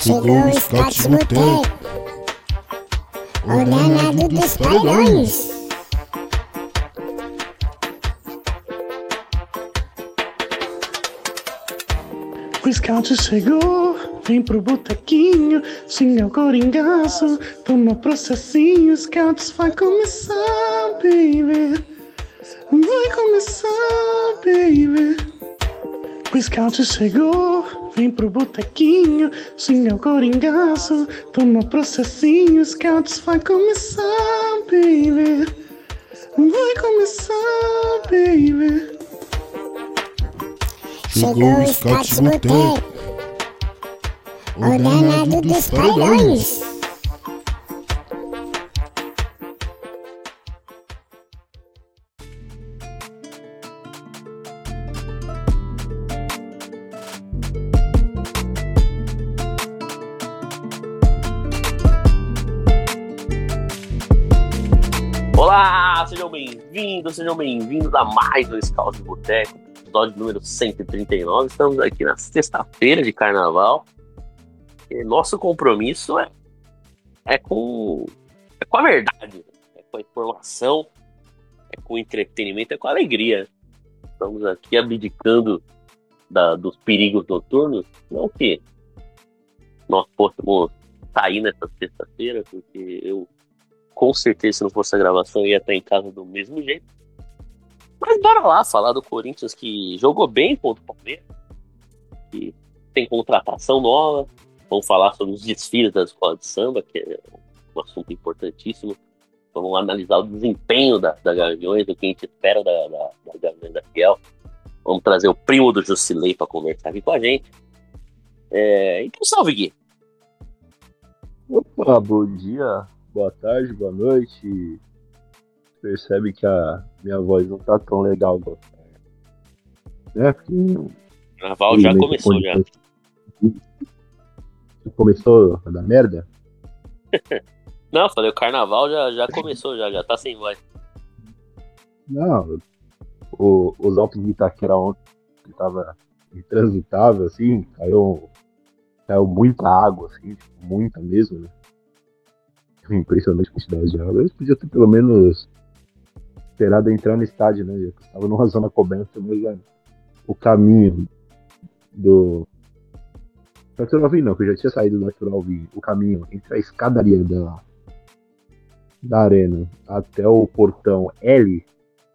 Chegou o Scott Boteco, o danado dos paredões. O scout chegou, vem pro botequinho, xinga o coringaço, toma processinho, scouts vai começar, baby. Vai começar, baby. O scout chegou, vem pro botequinho, xinga o coringaço, toma processinho, scouts vai começar, baby. Vai começar, baby. Chegou o Scott Boteco, o danado dos paredões. Sejam bem-vindos a mais um Scout Boteco, episódio número 139. Estamos aqui na sexta-feira de carnaval. E nosso compromisso é, é, com, é com a verdade, é com a informação, é com o entretenimento, é com a alegria. Estamos aqui abdicando da, dos perigos noturnos, não que nós possamos sair nessa sexta-feira, porque eu com certeza, se não fosse a gravação, ia estar em casa do mesmo jeito. Mas bora lá falar do Corinthians que jogou bem contra o Palmeiras, que tem contratação nova. Vamos falar sobre os desfiles da escola de samba, que é um assunto importantíssimo. Vamos analisar o desempenho da, da Gaviões, o que a gente espera da, da, da Gaviões da Fiel. Vamos trazer o primo do Jusilei para conversar aqui com a gente. É, então, salve, Gui. Opa, bom dia, boa tarde, boa noite. Percebe que a minha voz não tá tão legal agora. É, porque. Carnaval já começou, já. Começou a dar merda? Não, falei, o carnaval já, já começou, já, já tá sem voz. Não, o, os altos de Itaquera ontem que tava intransitável, assim, caiu, caiu muita água, assim, tipo, muita mesmo, né? Impressionante quantidade de água. Eles podiam ter pelo menos esperado entrar no estádio, né? Que estava numa zona coberta, mas já, o caminho do. Natural não, que eu já tinha saído do Natural Vim. O caminho entre a escadaria da, da arena até o portão L,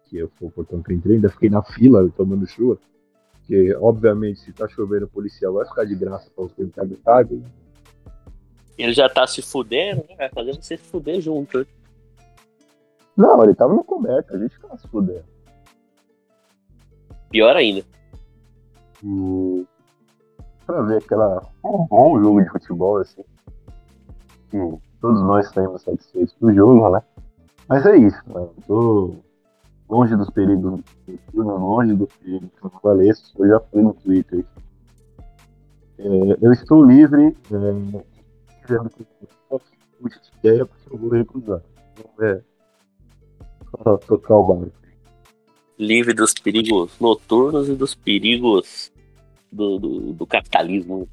que foi o portão que eu entrei, ainda fiquei na fila tomando chuva. Porque, obviamente, se tá chovendo, o policial vai ficar de graça pra você entrar no estádio. né? Ele já tá se fudendo, né? Fazer você se fuder junto. Né? Não, ele tava na coberta, a gente se fudendo. Pior ainda. E pra ver aquela um bom jogo de futebol assim. Que todos nós saímos satisfeitos do jogo, né? Mas é isso, né? Eu tô longe dos perigos noturnos, longe dos perigos carnavalescos. Eu já fui no Twitter. É, eu estou livre. É, que eu posso muita ideia porque eu vou recusar. Não é tocar o barco. Livre dos perigos noturnos e dos perigos do, do, do capitalismo.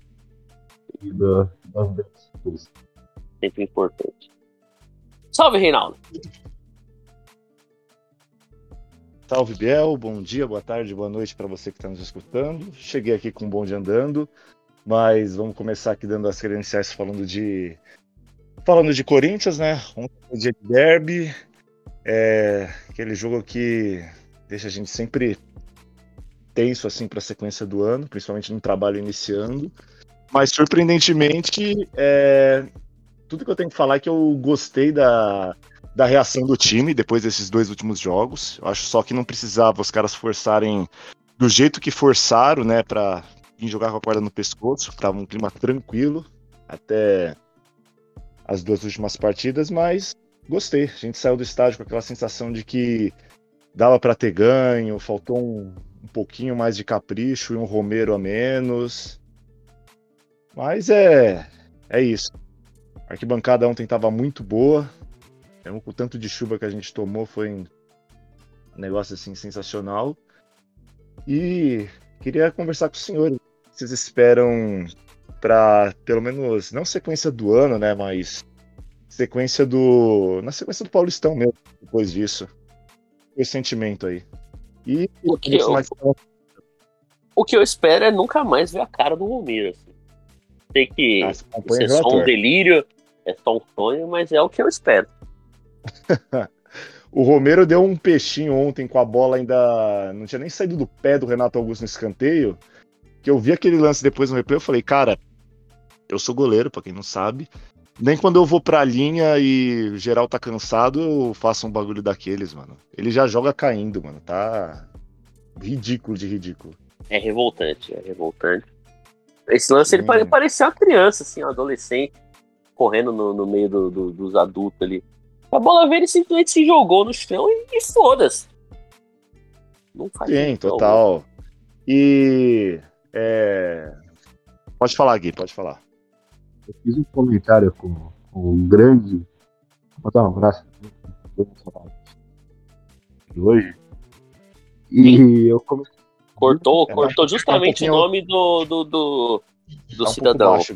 E da, das. Sempre importante. Salve, Reinaldo. Salve Biel, bom dia, boa tarde, boa noite para você que está nos escutando. Cheguei aqui com um bonde andando, mas vamos começar aqui dando as credenciais falando de falando de Corinthians, né? Ontem foi dia de derby, é aquele jogo que deixa a gente sempre tenso assim para a sequência do ano, principalmente no trabalho iniciando. Mas surpreendentemente, é, tudo que eu tenho que falar é que eu gostei da, da reação do time depois desses dois últimos jogos. Eu acho só que não precisava os caras forçarem do jeito que forçaram, né, para jogar com a corda no pescoço. Tava um clima tranquilo até as duas últimas partidas, mas gostei. A gente saiu do estádio com aquela sensação de que dava para ter ganho, faltou um, um pouquinho mais de capricho e um Romero a menos. Mas é, é isso. A arquibancada ontem estava muito boa. Mesmo com o tanto de chuva que a gente tomou, foi um negócio assim sensacional. E queria conversar com os senhores. Vocês esperam para pelo menos não sequência do ano, né, mas sequência do na sequência do Paulistão mesmo depois disso. Esse sentimento aí. E O que eu- mais O que eu espero é nunca mais ver a cara do Romero. Assim. Sei que Ah, é só um delírio, é só um sonho, mas é o que eu espero. O Romero deu um peixinho ontem com a bola ainda. Não tinha nem saído do pé do Renato Augusto no escanteio. Que eu vi aquele lance depois no replay, eu falei, cara, eu sou goleiro, pra quem não sabe. Nem quando eu vou pra linha e o geral tá cansado, eu faço um bagulho daqueles, mano. Ele já joga caindo, mano. Tá ridículo de ridículo. É revoltante, é revoltante. Esse lance ele Hum. pare- parecia uma criança, assim, um adolescente, correndo no, no meio do- do- dos adultos ali. A bola ele simplesmente se jogou no chão e, e foda-se. Não faz Sim, sentido algum. total. E. É... Pode falar, Gui, pode falar. Eu fiz um comentário com, com um grande. Vou dar um abraço de hoje. E eu comecei. Cortou, É, cortou justamente um o nome do, do, do, do Tá um cidadão. baixo.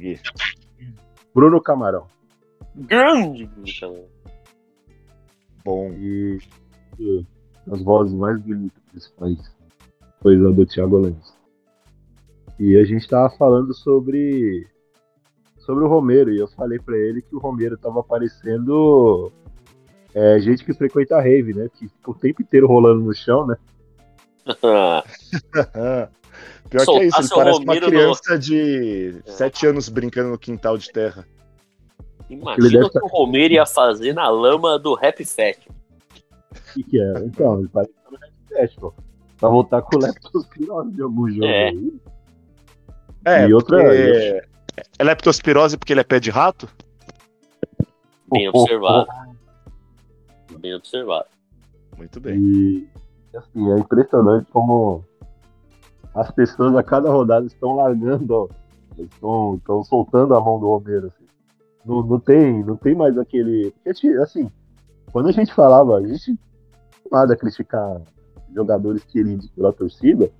Bruno Camarão. Grande, então. Bom. E, e as vozes mais bonitas desse país. Foi a do Thiago Lenz. E a gente tava falando sobre. Sobre o Romero. E eu falei pra ele que o Romero tava parecendo. é, gente que frequenta a rave, né? Que fica o tempo inteiro rolando no chão, né? Pior que é isso, ele parece uma Romero no- criança de 7 anos brincando no quintal de terra. Imagina o que o Romero ia fazer na lama do Rap Fest. O que, que é? Então, ele parece que tá no Red pô. Pra voltar com o leptospirose de algum jogo É. aí. É, E outra- porque... É leptospirose porque ele é pé de rato? Bem observado. Bem observado. Muito bem. E assim, é impressionante como as pessoas a cada rodada estão largando, ó, estão, estão soltando a mão do Romero. Assim. Não, não, tem, não tem mais aquele. Porque, ti- assim, quando a gente falava, a gente nada a criticar jogadores queridos pela torcida,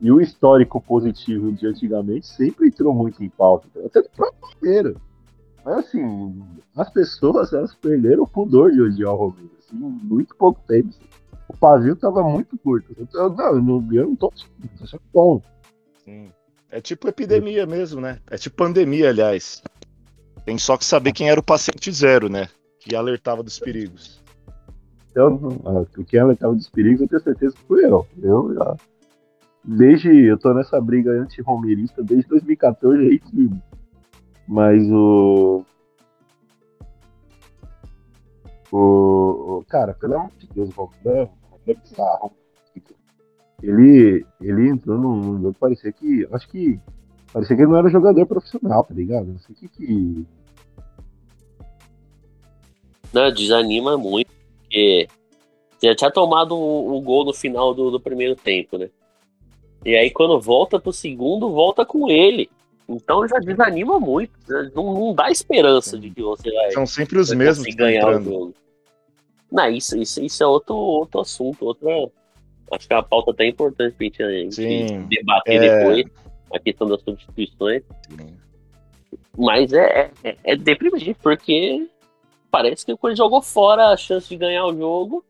e o histórico positivo de antigamente sempre entrou muito em pauta. Até o próprio Romero. Mas assim, as pessoas elas perderam o pudor de odiar o Romero, assim, em muito pouco tempo. assim. O pavio tava muito curto. Eu, eu- não, eu não, eu não tô tô achando bom. Sim. É tipo epidemia mesmo, né? É tipo pandemia, aliás. Tem só que saber quem era o paciente zero, né? Que alertava dos perigos. Eu, não- ah, o que ela tava dos perigos, eu tenho certeza que fui eu. Eu já. Desde. Eu tô nessa briga anti-romerista desde 2014 aí que. Mas o. O. o- Cara, pelo amor de Deus, o Romero é bizarro. Ele. Ele entrou num jogo parecia que. Acho que. Parecia que ele não era jogador profissional, tá ligado? Não sei o que que. Não, desanima muito, porque já tinha tomado o, o gol no final do, do primeiro tempo, né? E aí quando volta pro segundo, volta com ele. Então já desanima muito. Não, não dá esperança de que você vai, São sempre os mesmos que ganhar o entrando. jogo. Não, isso, isso, isso é outro, outro assunto, outra. Acho que é uma pauta até importante pra gente, a gente Sim, debater é. depois, a questão das substituições. Mas é, é, é deprimente, porque parece que o Corinthians jogou fora a chance de ganhar o jogo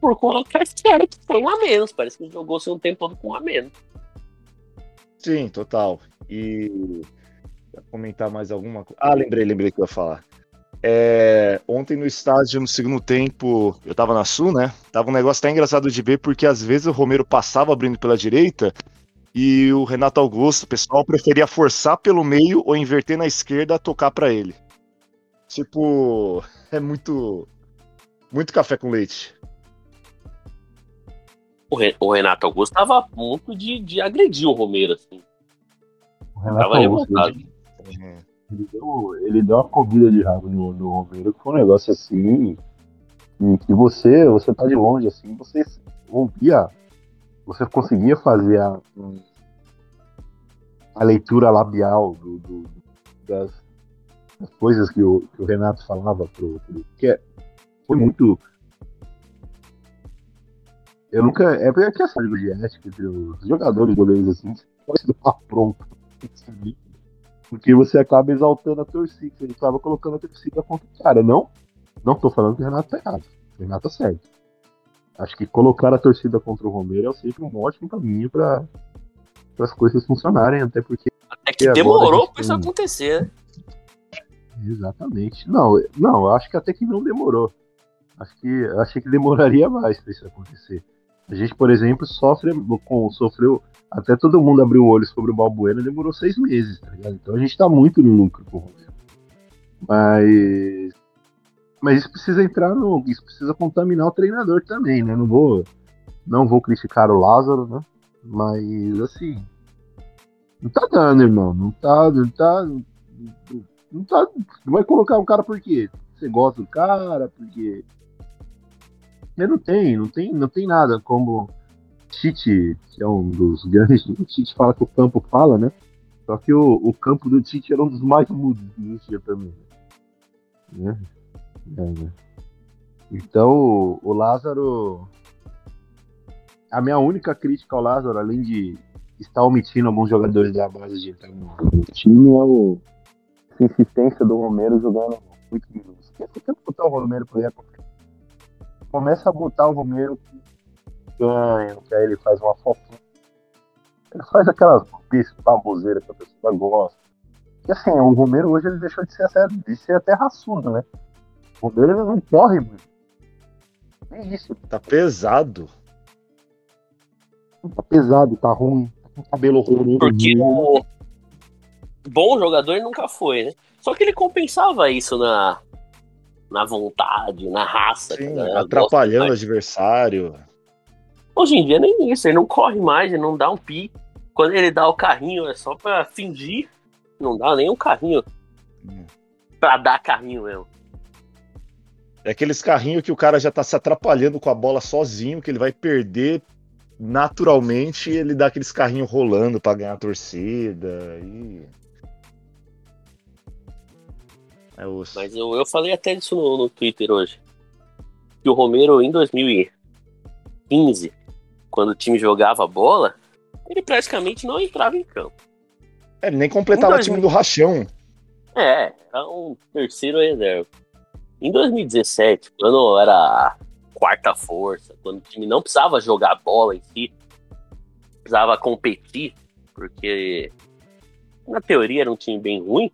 por conta que que tem um a menos. Parece que jogou sem um tempo todo com um a menos. Sim, total. E comentar mais alguma coisa? Ah, lembrei, lembrei que eu ia falar. É, ontem no estádio, no segundo tempo, eu tava na Sul, né? Tava um negócio até engraçado de ver, porque às vezes o Romero passava abrindo pela direita e o Renato Augusto, o pessoal preferia forçar pelo meio ou inverter na esquerda tocar pra ele. Tipo, é muito. Muito café com leite. O, Re- o Renato Augusto tava a ponto de, de agredir o Romero, assim. O Renato Tava Augusto, ele, deu, ele deu uma comida de rabo no, no Romero, que foi um negócio assim. Que você, você tá de longe, assim, você ouvia, você conseguia fazer a, a leitura labial do, do- das, das coisas que o, que o Renato falava pro, pro que é- foi muito. Eu nunca. É porque é que essa de ética entre os jogadores goleiros assim, pode dar pronto. Porque você acaba exaltando a torcida. Ele estava colocando a torcida contra o cara. Não, não tô falando que o Renato tá errado. O Renato tá certo. Acho que colocar a torcida contra o Romero é sempre um ótimo caminho para as coisas funcionarem, até porque. Até que demorou pra isso acontecer, né? Exatamente. Não, não, acho que até que não demorou. Acho que achei que demoraria mais para isso acontecer. A gente, por exemplo, sofre com, sofreu. Até todo mundo abriu o olho sobre o Balbuena, demorou seis meses, tá ligado? Então a gente tá muito no lucro com o. Mas. Mas isso precisa entrar no. Isso precisa contaminar o treinador também, né? Não vou. Não vou criticar o Lázaro, né? Mas assim. Não tá dando, irmão. Não tá. Não tá. Não tá. Não vai colocar um cara por quê? Você gosta do cara, porque não tem, não tem, não tem nada como Tite, que é um dos grandes. O Tite fala que o campo fala, né? Só que o, o campo do Tite era um dos mais mudos que existia também. Né? É, né? Então, o, Lázaro. A minha única crítica ao Lázaro, além de estar omitindo alguns jogadores da base de entrar no, time, é o, a insistência do Romero jogando muito minutos. Porque se botar o Romero por começa a botar o Romero que ganha, que aí ele faz uma fofinha. Ele faz aquelas baboseiras que a pessoa gosta. E assim, o Romero hoje ele deixou de ser, de ser até raçudo, né? O Romero ele não corre muito. É isso. Tá pesado. Tá pesado, tá ruim, tá com cabelo horroroso. Porque o bom jogador nunca foi, né? Só que ele compensava isso na, na vontade, na raça. Sim, atrapalhando o adversário. Hoje em dia nem isso, ele não corre mais, ele não dá um pi. Quando ele dá o carrinho é só pra fingir, não dá nem um carrinho. Hum. Pra dar carrinho mesmo. É aqueles carrinhos que o cara já tá se atrapalhando com a bola sozinho, que ele vai perder naturalmente e ele dá aqueles carrinhos rolando para ganhar a torcida. E... É osso. Mas eu, eu falei até disso no, no Twitter hoje. Que o Romero, em 2015, quando o time jogava bola, ele praticamente não entrava em campo. É, ele nem completava o time do rachão. É, era um terceiro reserva. Em 2017, quando era a quarta força, quando o time não precisava jogar bola em si, precisava competir, porque na teoria era um time bem ruim,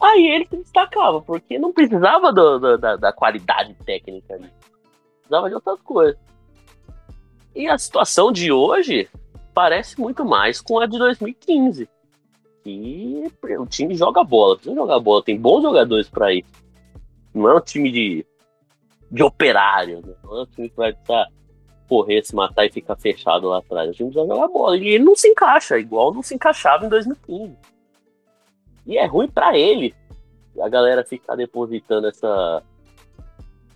Aí ele se destacava, porque não precisava do, do, da, da, qualidade técnica ali. Precisava de outras coisas. E a situação de hoje parece muito mais com a de 2015. E o time joga bola, precisa jogar bola, tem bons jogadores para isso. Não é um time de, de operário, né? não é um time que vai precisar correr, se matar e ficar fechado lá atrás. O time precisa jogar bola. E ele não se encaixa, igual não se encaixava em 2015. E é ruim para ele. A galera ficar depositando essa.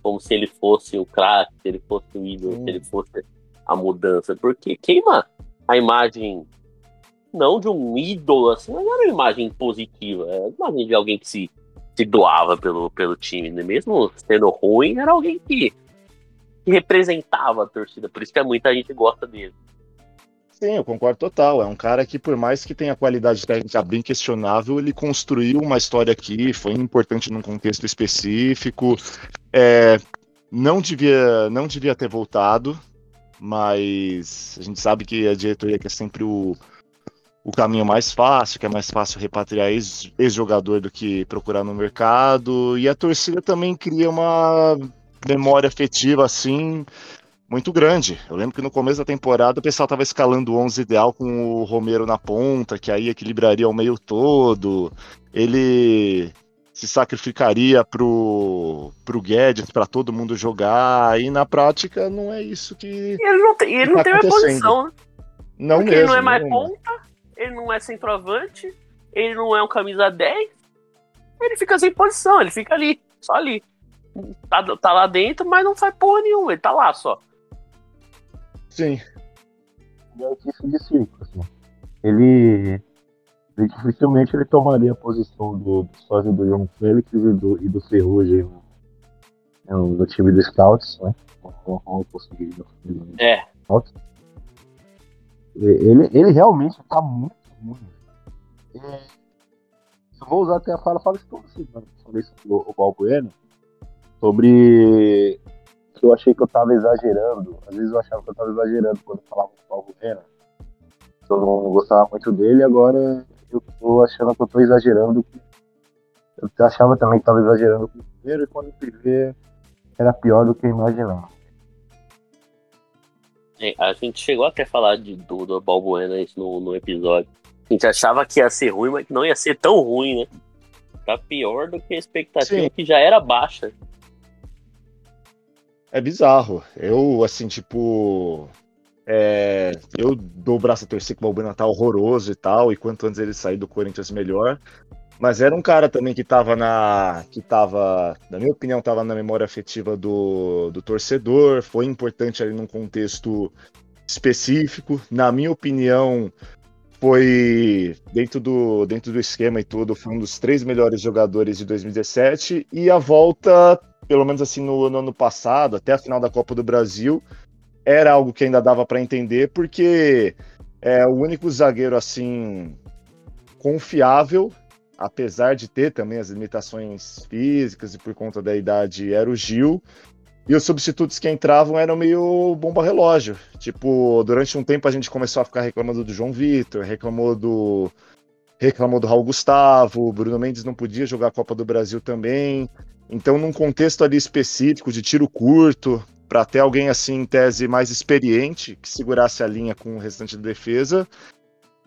Como se ele fosse o craque, se ele fosse o ídolo, se ele fosse a mudança. Porque queima a imagem. Não de um ídolo, assim, mas era uma imagem positiva. Era uma imagem de alguém que se, se doava pelo, pelo time. Né? Mesmo sendo ruim, era alguém que, que representava a torcida. Por isso que muita gente gosta dele. Sim, eu concordo total. É um cara que, por mais que tenha qualidade técnica bem questionável, ele construiu uma história aqui, foi importante num contexto específico. É, não, devia, não devia ter voltado, mas a gente sabe que a diretoria quer sempre o, o caminho mais fácil, que é mais fácil repatriar ex-jogador do que procurar no mercado. E a torcida também cria uma memória afetiva assim muito grande. Eu lembro que no começo da temporada o pessoal estava escalando o 11 ideal com o Romero na ponta, que aí equilibraria o meio todo. Ele se sacrificaria pro, pro Guedes para todo mundo jogar, e na prática não é isso que. Ele não tem, ele não tá tem mais posição, né? Não Porque mesmo. Ele não é mais ponta, ele não é centroavante, ele não é um camisa 10. Ele fica sem posição, ele fica ali, só ali. Tá, tá lá dentro, mas não faz porra nenhuma, ele tá lá só. Sim. Ele é artista de circo, assim. Ele, ele dificilmente ele tomaria a posição do, do sócio do João Félix e do, e do Ferrugem no, no, time do Scouts, né? É. Ele, ele realmente tá muito ruim. É, eu vou usar até a fala, fala isso pra você, mano. Falei sobre o, o Balbuena, sobre que eu achei que eu tava exagerando. Às vezes eu achava que eu tava exagerando quando eu falava com o Balbuena. Eu não gostava muito dele, agora eu tô achando que eu tô exagerando. Eu achava também que tava exagerando com o primeiro, e quando eu fui ver, era pior do que eu imaginava. É, A gente chegou até a falar de, do, do Balbuena no, no episódio. A gente achava que ia ser ruim, mas que não ia ser tão ruim, né? Tá pior do que a expectativa Sim. que já era baixa. É bizarro. Eu, assim, tipo. é, eu dou o braço a torcer que o Balbuena tá horroroso e tal, e quanto antes ele sair do Corinthians, melhor. Mas era um cara também que tava na. que tava, na minha opinião, tava na memória afetiva do, do torcedor. Foi importante ali num contexto específico. Na minha opinião, foi dentro do, dentro do esquema e tudo, foi um dos três melhores jogadores de 2017. E a volta, pelo menos assim no, no ano passado, até a final da Copa do Brasil, era algo que ainda dava para entender, porque é o único zagueiro assim confiável, apesar de ter também as limitações físicas e por conta da idade, era o Gil. E os substitutos que entravam eram meio bomba relógio. Tipo, durante um tempo a gente começou a ficar reclamando do João Vitor, reclamou do reclamou do Raul Gustavo, o Bruno Mendes não podia jogar a Copa do Brasil também. Então, num contexto ali específico de tiro curto, para ter alguém assim em tese mais experiente que segurasse a linha com o restante da defesa,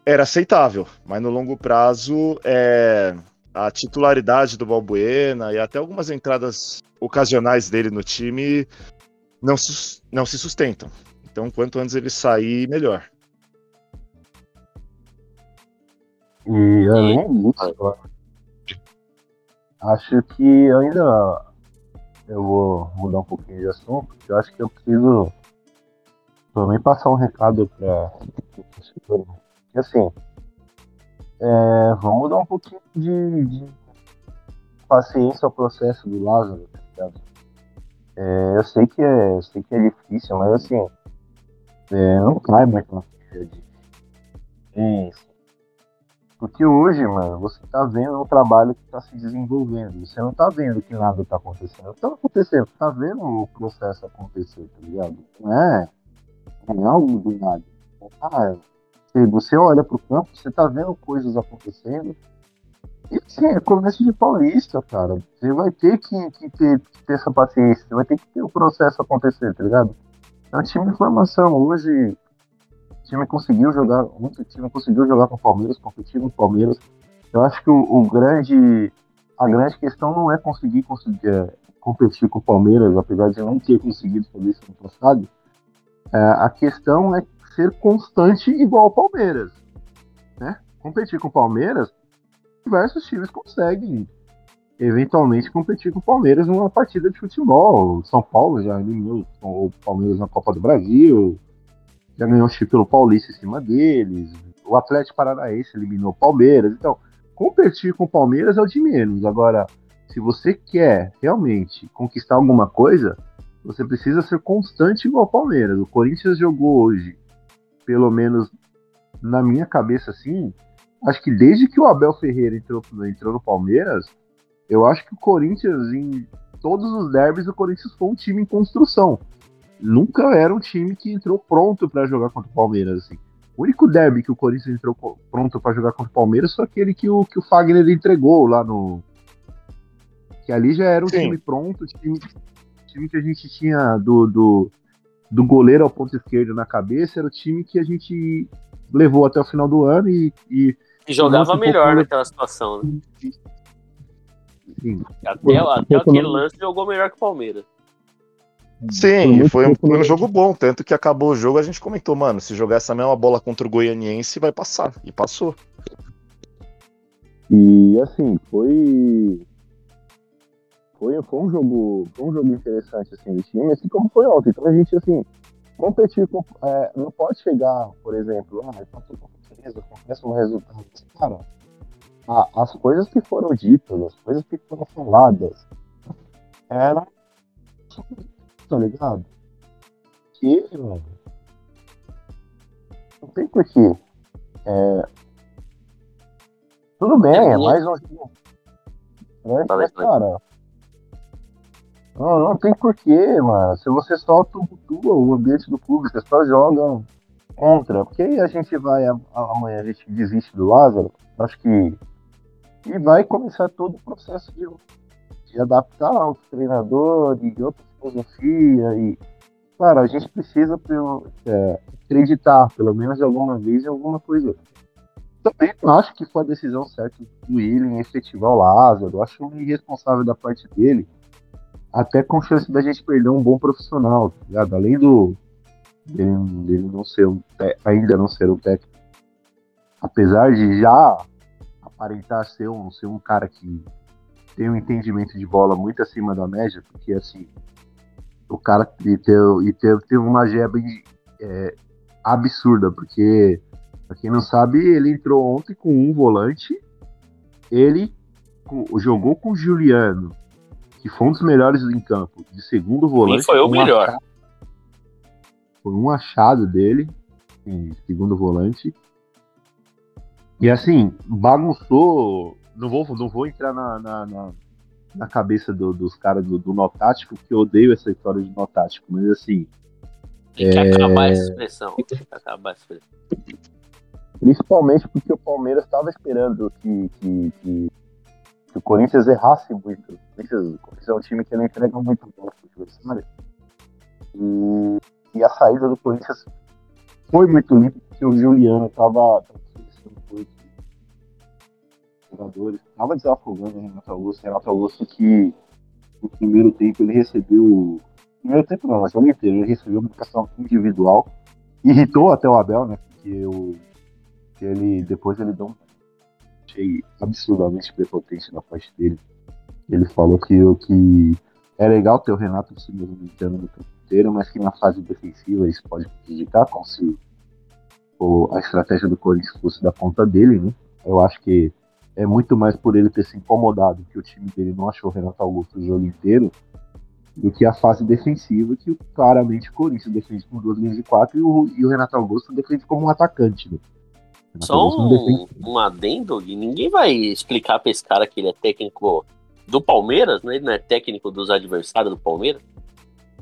era aceitável. Mas no longo prazo, é, a titularidade do Balbuena e até algumas entradas ocasionais dele no time não, sus- não se sustentam. Então, quanto antes ele sair, melhor. E além disso, eu acho que ainda eu vou mudar um pouquinho de assunto, porque eu acho que eu preciso também passar um recado para que assim, é, vamos dar um pouquinho de, de paciência ao processo do Lázaro, tá? É, eu sei que é, eu sei que é difícil, mas assim, é, não cai muito na ficha de isso. Porque hoje, mano, você tá vendo um trabalho que tá se desenvolvendo. Você não tá vendo que nada tá acontecendo. Tá acontecendo, tá vendo o processo acontecer, tá ligado? Não é, não é algo do nada. Ah, você- olha pro campo, você tá vendo coisas acontecendo. E sim, é começo de paulista, cara. Você vai ter que, que ter, ter essa paciência, você vai ter que ter o processo acontecer, tá ligado? É um time de formação. Hoje, o time conseguiu jogar, muito time conseguiu jogar com o Palmeiras, competir com o Palmeiras. Eu acho que o, o grande, a grande questão não é conseguir, conseguir é, competir com o Palmeiras, apesar de não ter conseguido fazer isso no passado. É, a questão é ser constante igual ao Palmeiras, né? Competir com o Palmeiras, diversos times conseguem eventualmente competir com o Palmeiras numa partida de futebol. O São Paulo já eliminou o Palmeiras na Copa do Brasil, já ganhou o título paulista em cima deles. O Atlético Paranaense eliminou o Palmeiras. Então, competir com o Palmeiras é o de menos. Agora, se você quer realmente conquistar alguma coisa, você precisa ser constante igual o Palmeiras. O Corinthians jogou hoje, pelo menos na minha cabeça assim, acho que desde que o Abel Ferreira entrou, entrou no Palmeiras, eu acho que o Corinthians, em todos os derbys, o Corinthians foi um time em construção nunca era um time que entrou pronto para jogar contra o Palmeiras. Assim. O único derby que o Corinthians entrou pronto para jogar contra o Palmeiras foi aquele que o, que o Fagner entregou lá no. Que ali já era um Sim. time pronto, time, time que a gente tinha do, do, do goleiro ao ponto esquerdo na cabeça, era o time que a gente levou até o final do ano e, e E jogava Nossa, melhor pouco- naquela situação, né? sim, Até, Um até aquele lance jogou melhor que o Palmeiras. Sim, foi um, foi um jogo bom. Tanto que acabou o jogo, a gente comentou, mano, se jogar essa mesma bola contra o Goianiense, vai passar. E passou. E assim, foi. Foi, foi um jogo. Foi um jogo interessante assim, do time, assim como foi ontem. Então a gente assim, competir com. é, não pode chegar, por exemplo, ah, empatou com a Fortaleza, acontece um resultado. Cara, as coisas que foram ditas, as coisas que foram faladas, eram. Tá ligado? Que, mano. Não tem porquê. É, Tudo bem, É é mais um jogo. Fala aí, mas, cara. Não, não tem porquê, mano. Se você só tumultua o ambiente do clube, você só joga contra. Porque aí a gente vai, amanhã a gente desiste do Lázaro, acho que. E vai começar todo o processo de, adaptar o treinador, de outra filosofia. E, cara, a gente precisa pelo- é, acreditar, pelo menos alguma vez, em alguma coisa. Também não acho que foi a decisão certa do Willian em efetivar o Lázaro. Acho um irresponsável da parte dele. Até com chance da gente perder um bom profissional, tá ligado? Além do dele, dele não ser um, ainda não ser um técnico. Apesar de já aparentar ser um, ser um cara que tem um entendimento de bola muito acima da média, porque assim, o cara e ter, e ter, ter uma geba é, absurda, porque Pra quem não sabe, ele entrou ontem com um volante. Ele jogou com o Juliano, que foi um dos melhores em campo, de segundo volante. foi o melhor. achado- foi um achado dele, em segundo volante. E assim, bagunçou. Não vou, não vou entrar na, na, na- na cabeça do- dos caras do, do nó tático, porque eu odeio essa história de nó tático, mas assim. Tem que acabar essa expressão. Tem que acabar essa expressão. Principalmente porque o Palmeiras estava esperando que, que, que, que o Corinthians errasse muito. O Corinthians, o Corinthians é um time que não entrega muito bom pro adversário. E, e a saída do Corinthians foi muito limpa, porque o Juliano estava jogadores, estava desafogando o Renato Augusto. Renato Augusto que no primeiro tempo ele recebeu. Primeiro tempo não, mas jogo inteiro ele recebeu uma marcação individual. Irritou até o Abel, né? Porque o que ele depois ele deu um achei absurdamente prepotente da parte dele. Ele falou que que é legal ter o Renato se movimentando no campo inteiro, mas que na fase defensiva isso pode prejudicar, como se a estratégia do Corinthians fosse da conta dele, né? Eu acho que é muito mais por ele ter se incomodado que o time dele não achou o Renato Augusto o jogo inteiro do que a fase defensiva, que claramente o Corinthians defende com duas linhas de quatro e o, e o Renato Augusto defende como um atacante. Né? Só um, um adendo, ninguém vai explicar pra esse cara que ele é técnico do Palmeiras, né? Ele não é técnico dos adversários do Palmeiras.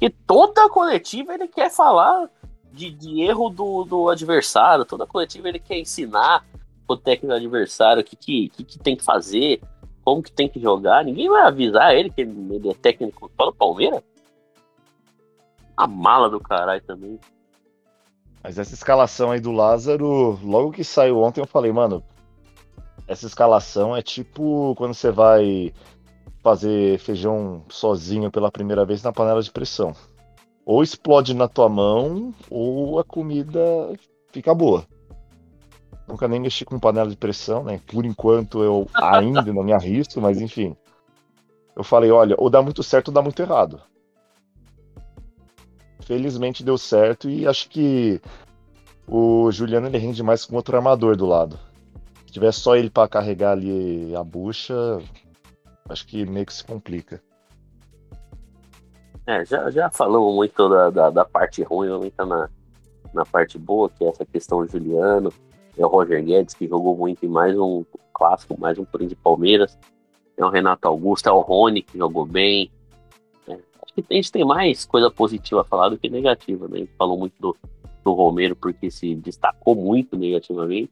Que toda coletiva ele quer falar de, de erro do, do adversário, toda coletiva ele quer ensinar o técnico adversário o que, que, que, que tem que fazer, como que tem que jogar. Ninguém vai avisar ele que ele é técnico só do Palmeiras. A mala do caralho também. Mas essa escalação aí do Lázaro, logo que saiu ontem, eu falei, mano, essa escalação é tipo quando você vai fazer feijão sozinho pela primeira vez na panela de pressão. Ou explode na tua mão, ou a comida fica boa. Nunca nem mexi com panela de pressão, né? Por enquanto eu ainda não me arrisco, mas enfim. Eu falei, olha, ou dá muito certo ou dá muito errado. Felizmente deu certo e acho que o Juliano ele rende mais com outro armador do lado. Se tiver só ele para carregar ali a bucha, acho que meio que se complica. É, já, já falamos muito da, da, da parte ruim, vamos entrar na, na parte boa, que é essa questão do Juliano. É o Roger Guedes, que jogou muito em mais um clássico, mais um Corinthians e Palmeiras. É o Renato Augusto, é o Rony, que jogou bem. É, acho que a gente tem mais coisa positiva a falar do que negativa, né? A gente falou muito do, do Romero, porque se destacou muito negativamente.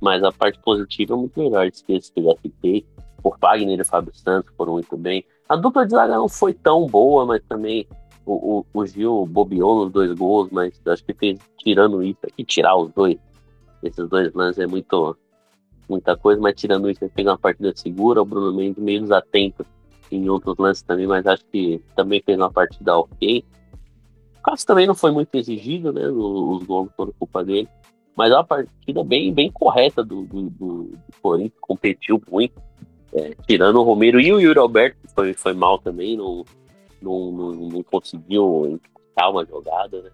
Mas a parte positiva é muito melhor, esqueça que já citei. O Wagner e o Fábio Santos foram muito bem. A dupla de zaga não foi tão boa, mas também o, o, o Gil bobeou nos dois gols, mas acho que fez, tirando isso aqui, tirar os dois, esses dois lances é muito muita coisa, mas tirando isso, ele fez uma partida segura, o Bruno Mendes meio desatento em outros lances também, mas acho que também fez uma partida ok. O Cássio também não foi muito exigido, né? Os gols foram culpa dele. Mas é uma partida bem, bem correta do, do, do, do Corinthians, competiu muito. É, tirando o Romero e o Yuri Alberto, que foi, foi mal também, não, não, não, não conseguiu encaixar uma jogada, né?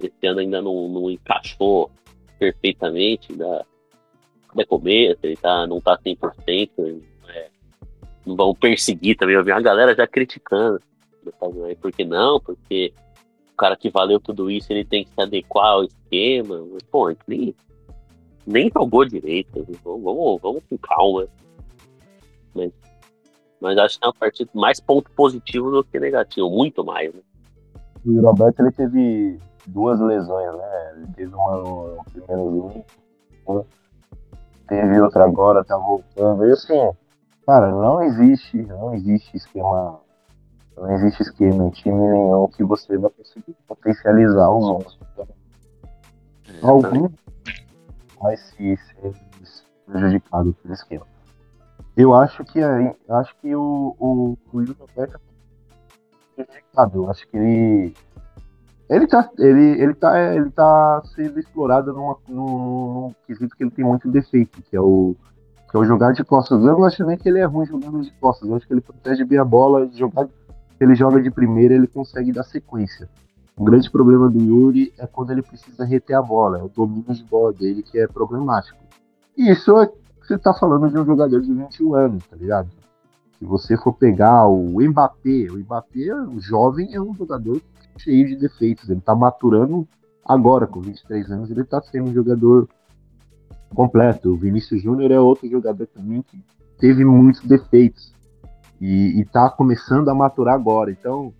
Esse ano ainda não, não encaixou perfeitamente, ainda é começo, ele tá, não tá 100%, é, não vão perseguir também, eu vi uma galera já criticando, por que não? Porque o cara que valeu tudo isso, ele tem que se adequar ao esquema, mas, pô, ele nem jogou direito. Vamos, vamos com calma. Mas, mas acho que é uma partida mais ponto positivo do que negativo, muito mais. Né? O Roberto ele teve duas lesões, né? Ele teve uma no primeiro jogo, teve outra agora, tá voltando. E assim, cara, não existe, não existe esquema, não existe esquema em time nenhum que você vai conseguir potencializar os 11. É, Algum vai se ser prejudicado pelo esquema. Eu acho que aí, acho que o, o, o Will Roberto é prejudicado. Eu acho que ele ele tá, ele, ele tá, ele tá sendo explorado numa, num, num quesito que ele tem muito defeito, que é o, que é o jogar de costas. Eu não acho nem que ele é ruim jogando de costas, eu acho que ele protege bem a bola, jogar, ele joga de primeira, ele consegue dar sequência. O grande problema do Yuri é quando ele precisa reter a bola, é o domínio de bola dele que é problemático. E isso é você tá falando de um jogador de 21 anos, tá ligado? Se você for pegar o Mbappé, o Mbappé, o jovem, é um jogador cheio de defeitos. Ele tá maturando agora, com 23 anos, ele tá sendo um jogador completo. O Vinícius Júnior é outro jogador também que teve muitos defeitos e, e tá começando a maturar agora. Então,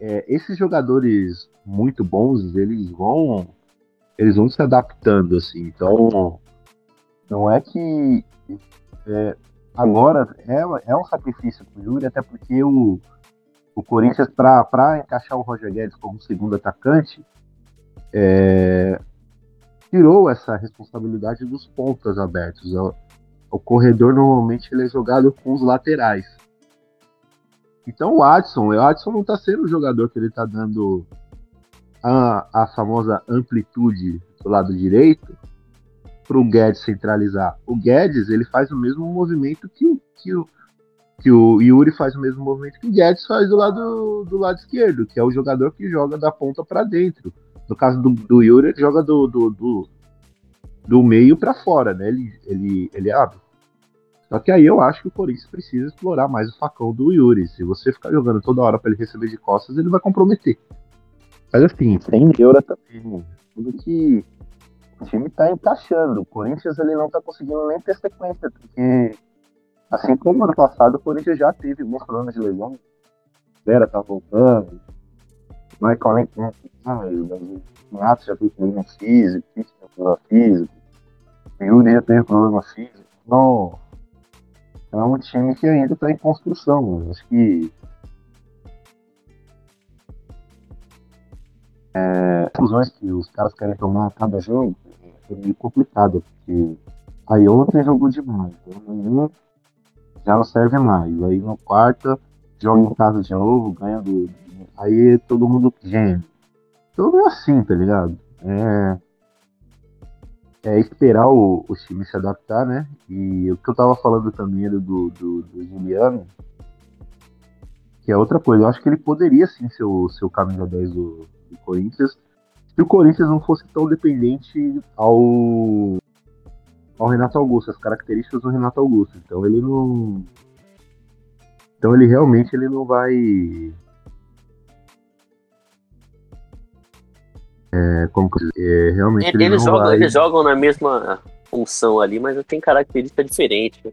é, esses jogadores muito bons, eles vão eles vão se adaptando assim. Então, não é que é, agora é, é um sacrifício pro Yuri, até porque o o Corinthians, para encaixar o Roger Guedes como segundo atacante, é, tirou essa responsabilidade dos pontas abertos. O, o, corredor normalmente ele é jogado com os laterais. Então o Adson, o Adson não está sendo o jogador que ele está dando a, a famosa amplitude do lado direito para o Guedes centralizar. O Guedes ele faz o mesmo movimento que o, que o, que o Yuri faz o mesmo movimento que o Guedes faz do lado, do lado esquerdo, que é o jogador que joga da ponta para dentro. No caso do, do Yuri, ele joga do, do, do, do meio para fora, né? Ele, ele, ele abre. Só que aí eu acho que o Corinthians precisa explorar mais o facão do Yuri. Se você ficar jogando toda hora para ele receber de costas, ele vai comprometer. Mas assim, tem neura também. Tudo que o time tá encaixando. O Corinthians ele não tá conseguindo nem ter sequência, porque Assim como ano passado, o Corinthians já teve alguns problemas de lesão. Vera tá voltando. Michael mais. O Renato já teve problema físico, Cristian teve problema físico. O Yuri já teve problema físico. Então, é um time que ainda está em construção. Acho que é, conclusões que os caras querem tomar a cada jogo é meio complicado, porque aí ontem jogou demais. Então, amanhã já não serve mais. Aí no quarta, joga em casa de novo, ganha do. Aí todo mundo gênio. Tudo é assim, tá ligado? É. É esperar o, o time se adaptar, né? E o que eu tava falando também era do, do, do Juliano, que é outra coisa. Eu acho que ele poderia sim ser o seu caminho 10 do, do Corinthians, se o Corinthians não fosse tão dependente ao ao Renato Augusto, as características do Renato Augusto. Então ele não. Então ele realmente ele não vai. É, como que é, realmente ele eles, jogam, vai... eles jogam na mesma função ali, mas tem característica diferente.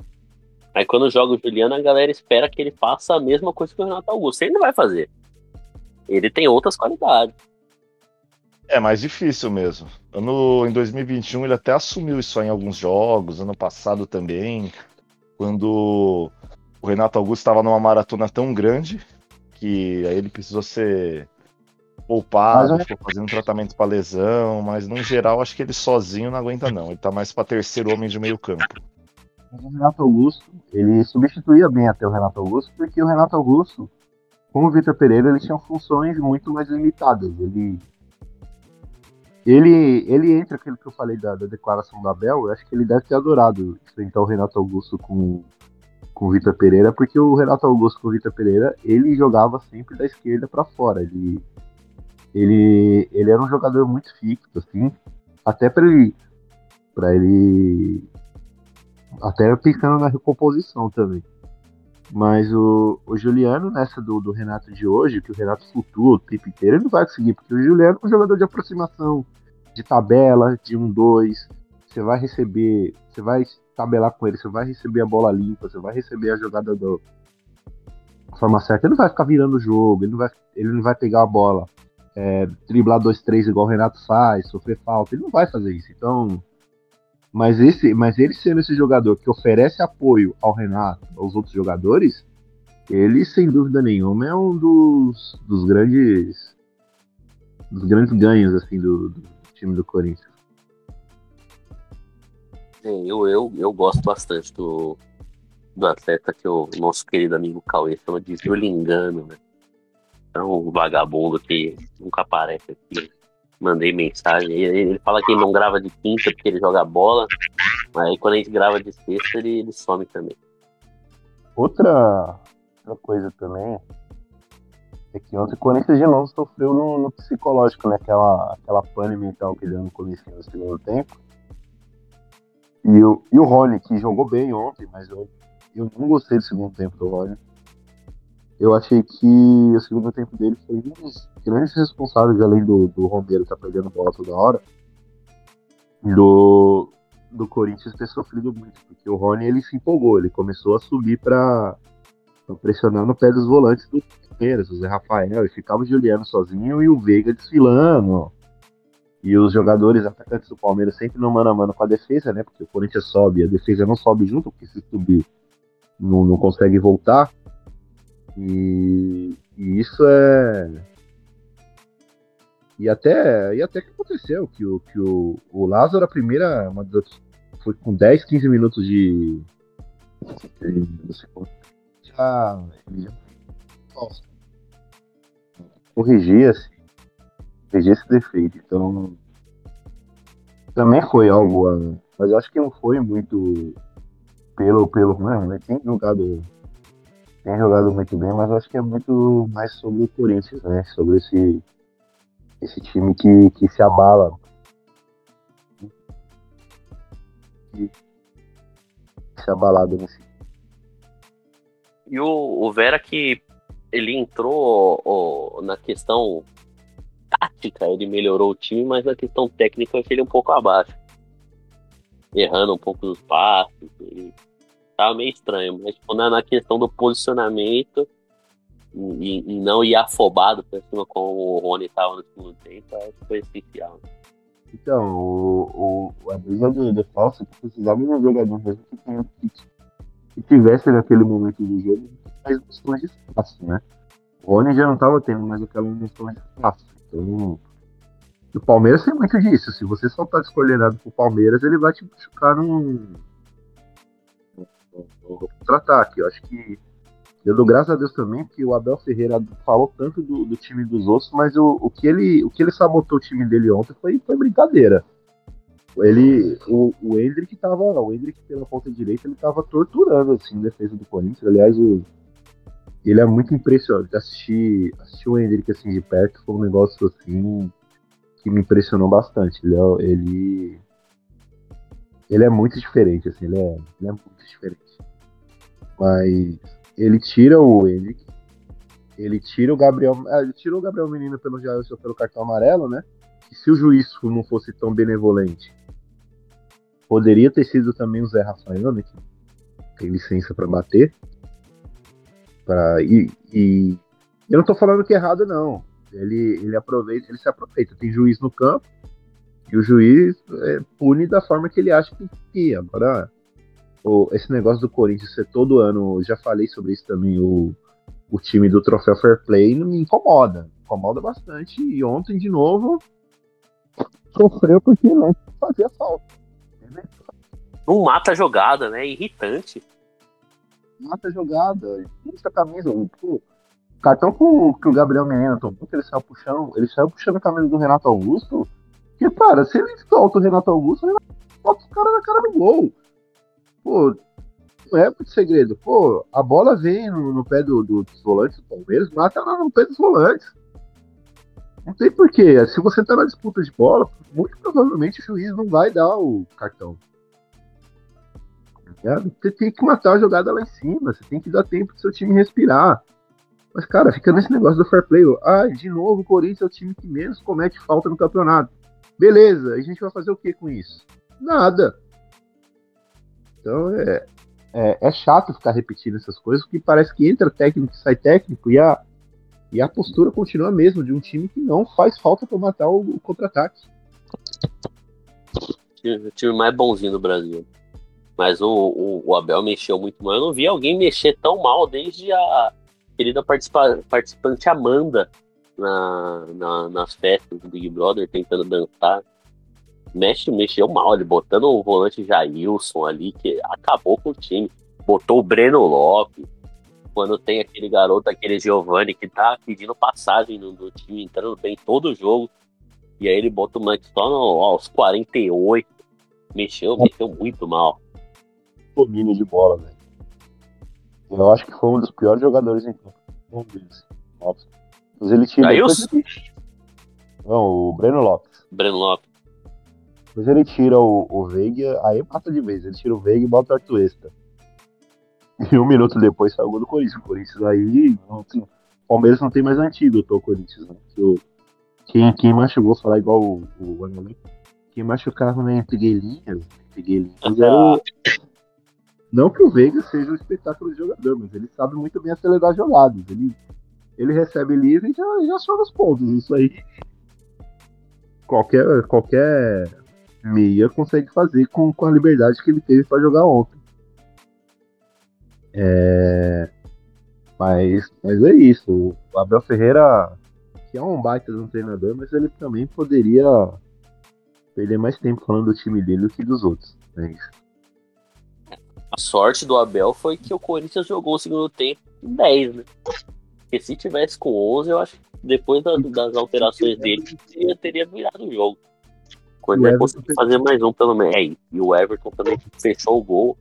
Aí quando joga o Juliano, a galera espera que ele faça a mesma coisa que o Renato Augusto. Ele não vai fazer. Ele tem outras qualidades. É mais difícil mesmo. Ano, em 2021 ele até assumiu isso em alguns jogos, ano passado também, quando o Renato Augusto estava numa maratona tão grande que aí ele precisou ser poupado, ficou fazendo tratamento para lesão, mas no geral acho que ele sozinho não aguenta não, ele tá mais para terceiro homem de meio campo. O Renato Augusto, ele substituía bem até o Renato Augusto, porque o Renato Augusto, como o Vitor Pereira, ele tinha funções muito mais limitadas. Ele ele, ele entra aquilo que eu falei da, da declaração da Bel, eu acho que ele deve ter adorado enfrentar o Renato Augusto com, com o Vitor Pereira, porque o Renato Augusto com o Vitor Pereira, ele jogava sempre da esquerda para fora. Ele, ele, ele era um jogador muito fixo, assim, até para ele, para ele, até pensando na recomposição também. Mas o, o Juliano, nessa do, do Renato de hoje, que o Renato flutua o tempo inteiro, ele não vai conseguir, porque o Juliano é um jogador de aproximação, de tabela, de um 2. você vai receber, você vai tabelar com ele, você vai receber a bola limpa, você vai receber a jogada da forma certa. Ele não vai ficar virando o jogo, ele não vai, ele não vai pegar a bola, é, driblar dois, três igual o Renato faz, sofrer falta. Ele não vai fazer isso. Então, mas esse, mas ele sendo esse jogador que oferece apoio ao Renato, aos outros jogadores, ele sem dúvida nenhuma é um dos, dos grandes dos grandes ganhos assim do, do time do Corinthians. É, eu, eu, eu gosto bastante do, do atleta que o nosso querido amigo Cauê chama de Violingano, né? É um vagabundo que nunca aparece aqui. Mandei mensagem. Ele, ele fala que ele não grava de quinta porque ele joga bola. Aí quando a gente grava de sexta, ele, ele some também. Outra, outra coisa também é que ontem o Corinthians de novo sofreu no, no psicológico, né? Aquela, aquela pane mental que deu no começo do segundo tempo. E o, e o Rony, que jogou bem ontem, mas eu, eu não gostei do segundo tempo do Rony. Eu achei que o segundo tempo dele foi grandes responsáveis, além do, do Romero estar tá perdendo bola toda hora, do, do Corinthians ter sofrido muito, porque o Rony ele se empolgou, ele começou a subir para pressionar no pé dos volantes do Palmeiras, o Zé Rafael, e ficava o Juliano sozinho e o Veiga desfilando. E os jogadores atacantes do Palmeiras sempre no mano a mano com a defesa, né? Porque o Corinthians sobe, a defesa não sobe junto, porque se subir não, não consegue voltar. E, e isso é. E até, e até que aconteceu, que o, que o, o Lázaro, a primeira, uma das, foi com 10, 15 minutos de. de já, assim, corrigir esse defeito. Então, também foi algo, mas eu acho que não foi muito pelo, pelo, né? Tem jogado tem jogado muito bem, mas acho que é muito mais sobre o Corinthians, né? Sobre esse, esse time que, que se abala. Que se abalado nesse. E o, o Vera que ele entrou ó, na questão tática, ele melhorou o time, mas na questão técnica eu achei ele um pouco abaixo. Errando um pouco os passes. Ele tava meio estranho, mas tipo, na, na questão do posicionamento e, e, não ir afobado pra cima como o Rony tava no segundo tempo, acho que foi essencial. Então, o, o, a brisa do, do falso precisava de um jogador mesmo que, que, que tivesse naquele momento do jogo mais noções de espaço, né? O Rony já não tava tendo mais aquela noção de espaço. Então, o Palmeiras tem muito disso. Se você só tá escolhendo pro Palmeiras, ele vai te machucar num, no contra-ataque. Eu acho que eu dou graças a Deus também que o Abel Ferreira falou tanto do, do time dos outros, mas o, o, que ele, o que ele sabotou o time dele ontem foi, foi brincadeira. Ele, o, o Hendrick tava, o Hendrick pela ponta direita, ele tava torturando assim, a defesa do Corinthians. Aliás, o, ele é muito impressionante. Assistir, assistir o Hendrick assim de perto foi um negócio assim que me impressionou bastante. Ele, é, ele ele é muito diferente, assim, ele é, ele é muito diferente. Mas ele tira o Henrique, ele tira o Gabriel. Ah, ele tirou o Gabriel Menino pelo pelo cartão amarelo, né? E se o juiz não fosse tão benevolente, poderia ter sido também o Zé Rafael, né? Que tem licença para bater. Pra, e, e eu não tô falando que é errado, não. Ele, ele aproveita, ele se aproveita. Tem juiz no campo, e o juiz é, pune da forma que ele acha que ia. Agora, o, esse negócio do Corinthians ser todo ano, já falei sobre isso também, o, o time do Troféu Fair Play não me incomoda. Me incomoda bastante. E ontem, de novo, sofreu porque não fazia falta. Não mata a jogada, né? Irritante. Mata a jogada. Puxa a camisa. Pô, cartão que o, que o Gabriel Menino tomou, que ele saiu puxando, ele saiu puxando a camisa do Renato Augusto. Porque, cara, se ele solta o Renato Augusto, ele bota o cara na cara do gol. Pô, não é muito segredo. Pô, a bola vem no, no pé do, do, dos volantes do Palmeiras, mata ela no pé dos volantes. Não tem porquê. Se você tá na disputa de bola, muito provavelmente o juiz não vai dar o cartão. Tá você tem que matar a jogada lá em cima. Você tem que dar tempo pro seu time respirar. Mas, cara, fica nesse negócio do fair play. Ah, de novo, o Corinthians é o time que menos comete falta no campeonato. Beleza, a gente vai fazer o que com isso? Nada. Então é, é, é chato ficar repetindo essas coisas, porque parece que entra técnico sai técnico e a, e a postura continua a mesma de um time que não faz falta para matar o, o contra-ataque. O time mais bonzinho do Brasil. Mas o, o, o, Abel mexeu muito mal. Eu não vi alguém mexer tão mal desde a querida participa participante Amanda na, na, nas festas do Big Brother tentando dançar. Mexe, mexeu mal, ele botando o volante Jailson ali, que acabou com o time. Botou o Breno Lopes. Quando tem aquele garoto, aquele Giovanni, que tá pedindo passagem no, no time, entrando bem todo o jogo. E aí ele bota o Mike só aos 48. Mexeu, mexeu muito mal. Domínio de bola, velho. Eu acho que foi um dos piores jogadores em campo. Um deles. Nossa. Ele tira. Não, o Breno Lopes. Breno Lopes. Mas ele tira o, o Veiga, aí mata de vez. Ele tira o Veiga e bota o Artuesta. E um minuto depois saiu o gol do Corinthians. O Corinthians aí. Não o Palmeiras não tem mais antigo, o Corinthians, né? Que o, quem, quem machucou, falar igual o, o quem machucava na Entreguelinhas, Entreguelinhas era o, não que o Veiga seja um espetáculo de jogador, mas ele sabe muito bem acelerar jogadas. Ele, ele recebe livre e já, já chama os pontos. Isso aí. Qualquer, qualquer meia consegue fazer com, com a liberdade que ele teve para jogar ontem. É, mas, mas é isso. O Abel Ferreira, que é um baita de um treinador, mas ele também poderia perder mais tempo falando do time dele do que dos outros. É isso. A sorte do Abel foi que o Corinthians jogou o segundo tempo em 10, né? Porque se tivesse com 11, eu acho que depois das, das alterações dele, teria, teria virado o jogo. O Corinthians conseguiu fazer mais um pelo menos. É, e o Everton também fechou o gol.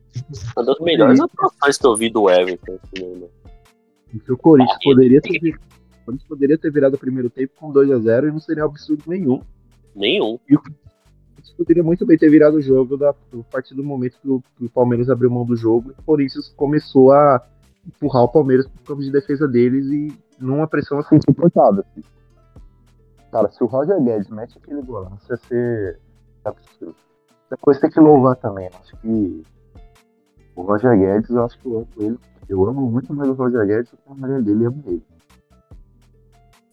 Uma das melhores atuações que eu vi do Everton. Assim, né? o Corinthians, ah, poderia ter, o Corinthians poderia ter virado o primeiro tempo com 2x0 e não seria absurdo nenhum. Nenhum. E o poderia muito bem ter virado o jogo da, a partir do momento que o, que o, Palmeiras abriu mão do jogo e o Corinthians começou a empurrar o Palmeiras pro campo de defesa deles e numa pressão assim insuportável. Assim. Cara, se o Roger Guedes mete aquele golaço, ia ser absurdo. Depois tem que louvar também. Acho que o Roger Guedes, eu acho que eu amo ele. Eu amo muito mais o Roger Guedes do que a mulher dele ama ele.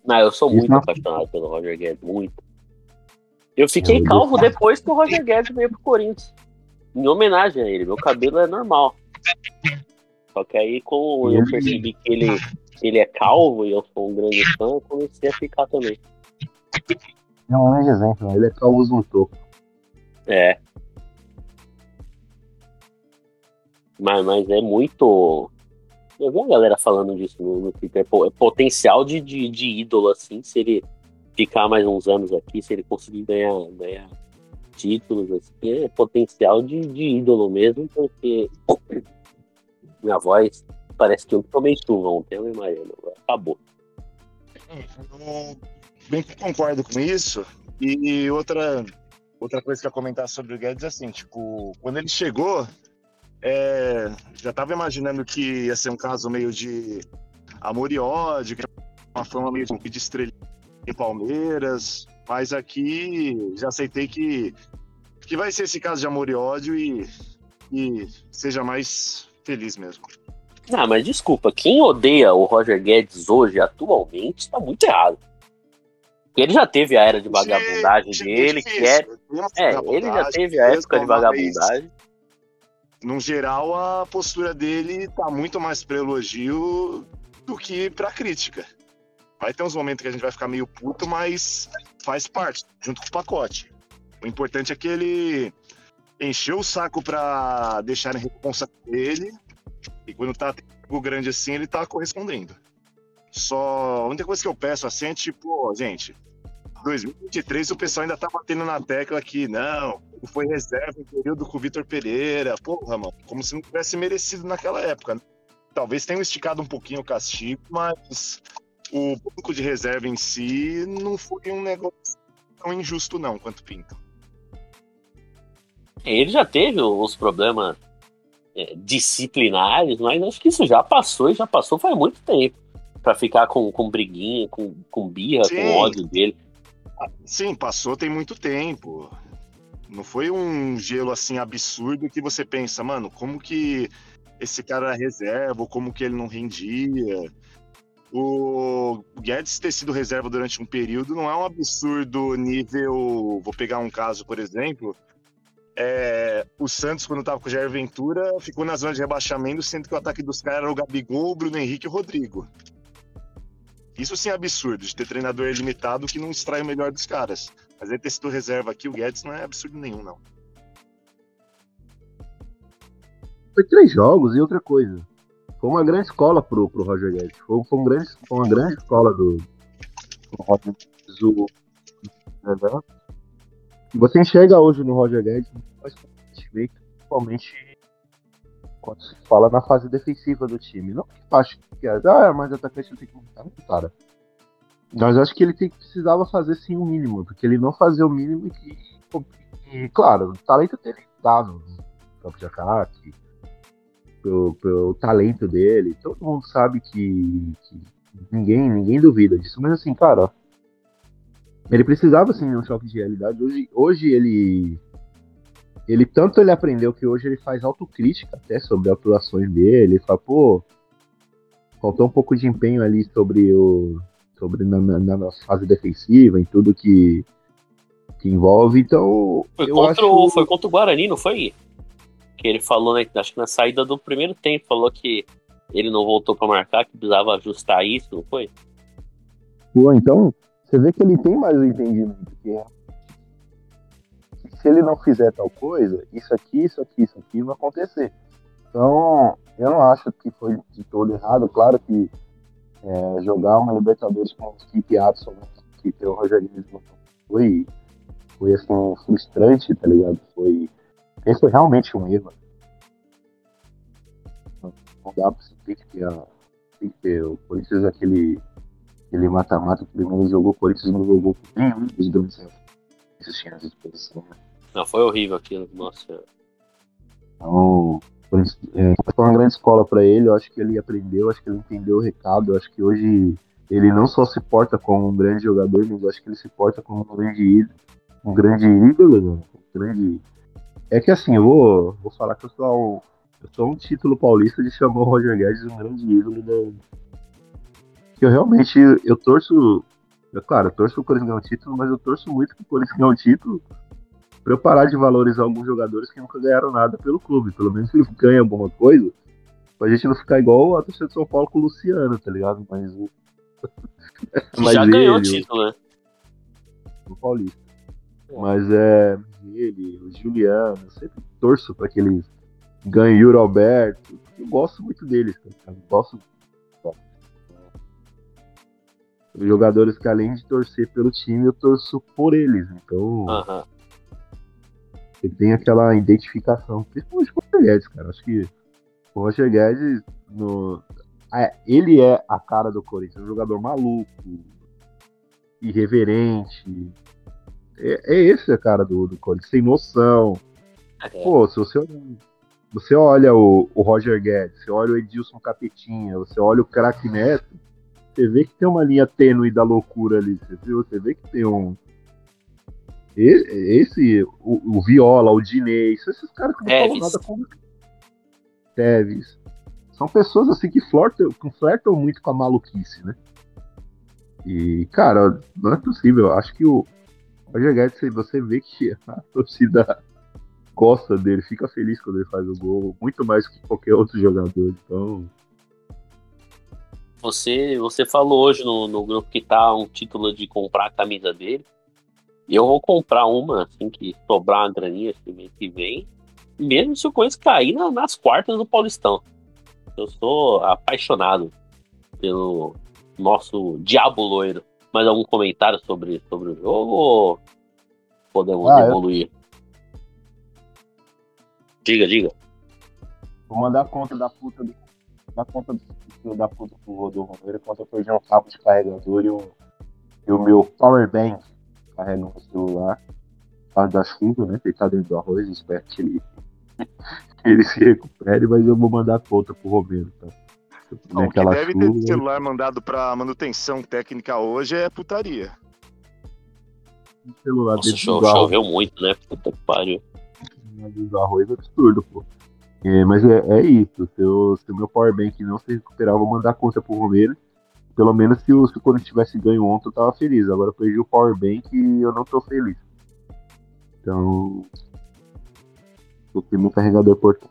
Não, eu sou Isso muito apaixonado pelo Roger Guedes, muito. Eu fiquei eu calvo depois que o Roger Guedes veio pro Corinthians. Em homenagem a ele. Meu cabelo é normal. Só que aí, como eu percebi que ele, ele é calvo e eu sou um grande fã, eu comecei a ficar também. É exemplo, ele é calvo no topo. É. Mas, mas é muito. Eu vi a galera falando disso no, no Twitter. É potencial de, de, de ídolo, assim, se ele ficar mais uns anos aqui, se ele conseguir ganhar, ganhar títulos, assim, é potencial de, de ídolo mesmo, porque minha voz parece que eu tomei chuva ontem, eu imagino, acabou. Eu bem que concordo com isso. E outra, outra coisa que eu comentar sobre o Guedes é assim, tipo, quando ele chegou, é, já estava imaginando que ia ser um caso meio de amor e ódio, que uma forma meio de estrelinha em Palmeiras, mas aqui já aceitei que, que vai ser esse caso de amor e ódio e, e seja mais feliz mesmo. Ah, mas desculpa, quem odeia o Roger Guedes hoje, atualmente, está muito errado. Ele já teve a era de vagabundagem gente, dele, que é. É, ele já teve a época de vagabundagem. No geral, a postura dele tá muito mais para elogio do que para crítica. Vai ter uns momentos que a gente vai ficar meio puto, mas faz parte, junto com o pacote. O importante é que ele encheu o saco para deixar a responsa dele, e quando tá algo grande assim, ele tá correspondendo. Só a única coisa que eu peço assim é tipo, gente, 2023 o pessoal ainda tá batendo na tecla que não, foi reserva em período com o Vitor Pereira. Porra, mano, como se não tivesse merecido naquela época. Né? Talvez tenham esticado um pouquinho o castigo, mas o banco de reserva em si não foi um negócio tão injusto, não, quanto pinta. Ele já teve os problemas é, disciplinares, mas acho que isso já passou e já passou faz muito tempo. para ficar com, com briguinha, com, com birra, Sim. com ódio dele. Sim, passou tem muito tempo. Não foi um gelo assim absurdo que você pensa, mano, como que esse cara era reserva, ou como que ele não rendia. O Guedes ter sido reserva durante um período não é um absurdo nível. Vou pegar um caso, por exemplo. É, o Santos, quando estava com o Jair Ventura, ficou na zona de rebaixamento, sendo que o ataque dos caras era o Gabigol, o Bruno Henrique e o Rodrigo. Isso sim é absurdo, de ter treinador limitado que não extrai o melhor dos caras. Mas ele ter sido reserva aqui, o Guedes não é absurdo nenhum, não. Foi três jogos e outra coisa foi uma grande escola pro, pro Roger Guedes. Foi, foi, um grande, foi uma grande escola do, do Roger Guedes. Você enxerga hoje no Roger Guedes mais investimento, principalmente quando se fala na fase defensiva do time. Não que acho que é, ah, mas atacante tem que montar, muito cara. Mas acho que ele tem, precisava fazer sim o mínimo, porque ele não fazia o mínimo e, claro, o talento dele dava no campo pelo, pelo talento dele. Todo mundo sabe que, que, ninguém, ninguém duvida disso. Mas assim, cara, ele precisava de um choque de realidade. Hoje, hoje ele ele tanto ele aprendeu que hoje ele faz autocrítica até sobre atuações dele. Ele fala, pô, faltou um pouco de empenho ali sobre o sobre na, na, na fase defensiva em tudo que que envolve. Então, foi contra, o, foi contra o Guarani, não foi? que ele falou, né, acho que na saída do primeiro tempo, falou que ele não voltou para marcar, que precisava ajustar isso, não foi? Pô, então, você vê que ele tem mais o entendimento que é. Se ele não fizer tal coisa, isso aqui, isso aqui, isso aqui vai acontecer. Então, eu não acho que foi de todo errado. Claro que é, jogar uma Libertadores com uma equipe absolutamente que tem o Rogério foi, foi assim, frustrante, tá ligado? Foi esse foi realmente um erro. Não dá pra que ter que ter o Corinthians aquele aquele mata-mata que primeiro jogou, o Corinthians não jogou com nenhum dos tinham à disposição. Né? Não, foi horrível aquilo, nossa. Então, é, foi uma grande escola para ele, eu acho que ele aprendeu, acho que ele entendeu o recado, eu acho que hoje ele não só se porta como um grande jogador, mas eu acho que ele se porta como um grande ídolo, um grande ídolo, né? um grande é que assim, eu vou, vou falar que eu sou, um, eu sou um título paulista de chamar o Roger Guedes um grande ídolo da. Que eu realmente eu torço. É claro, eu torço o Corinthians ganhar um título, mas eu torço muito que o Corinthians ganhe um título pra eu parar de valorizar alguns jogadores que nunca ganharam nada pelo clube. Pelo menos ele ganha alguma coisa, pra gente não ficar igual a torcida de São Paulo com o Luciano, tá ligado? Mas. mas Já ele, ganhou o título, né? O Paulista. Mas é ele, o Juliano, eu sempre torço para que eles ganhem o Alberto. Eu gosto muito deles, cara. Eu gosto. Jogadores que além de torcer pelo time, eu torço por eles. Então. Uhum. Ele tem aquela identificação, principalmente com o Roger Guedes, cara. Acho que o Roger Guedes, no... ele é a cara do Corinthians, um jogador maluco, irreverente, é, é esse a cara do, do Corinthians, sem noção. É. Pô, se você, você olha o, o Roger Guedes, você olha o Edilson Capetinha, você olha o craque Neto, você vê que tem uma linha tênue da loucura ali, você viu? Você vê que tem um. Esse, o, o Viola, o Dinei, esses caras que não falam nada com. Teves. São pessoas assim que flertam, que flertam muito com a maluquice, né? E, cara, não é possível. Acho que o, Roger Guedes, você vê que a torcida gosta dele, fica feliz quando ele faz o gol, muito mais que qualquer outro jogador. Então. Você, você falou hoje no, no grupo que tá um título de comprar a camisa dele. Eu vou comprar uma, assim, que sobrar uma graninha esse mês que vem. Mesmo se o Corinthians cair na, nas quartas do Paulistão. Eu sou apaixonado pelo nosso Diabo Loiro mais algum comentário sobre, sobre o jogo ou podemos ah, evoluir? Eu... Diga, diga. Vou mandar conta da puta do. Da conta do da puta pro Rodolfo Romero quando eu perdi um cabo de carregador e o, e o meu power bank carregando o celular. Por da chuva, né? Ele tá dentro do arroz, espero que ele, ele se recupere, mas eu vou mandar a conta pro Romero, tá? Não, o que deve chuva. ter celular mandado para manutenção técnica hoje é putaria. celular Nossa, do choveu muito, né? Puta que pariu. Dentro do arroz é absurdo, pô. É, mas é, é isso. Se, eu- se o meu powerbank não se recuperar, eu vou mandar conta pro Romero. Pelo menos se o, se Corinthians tivesse ganho ontem, eu tava feliz. Agora eu perdi o powerbank e eu não tô feliz. Então. Tenho meu carregador portátil.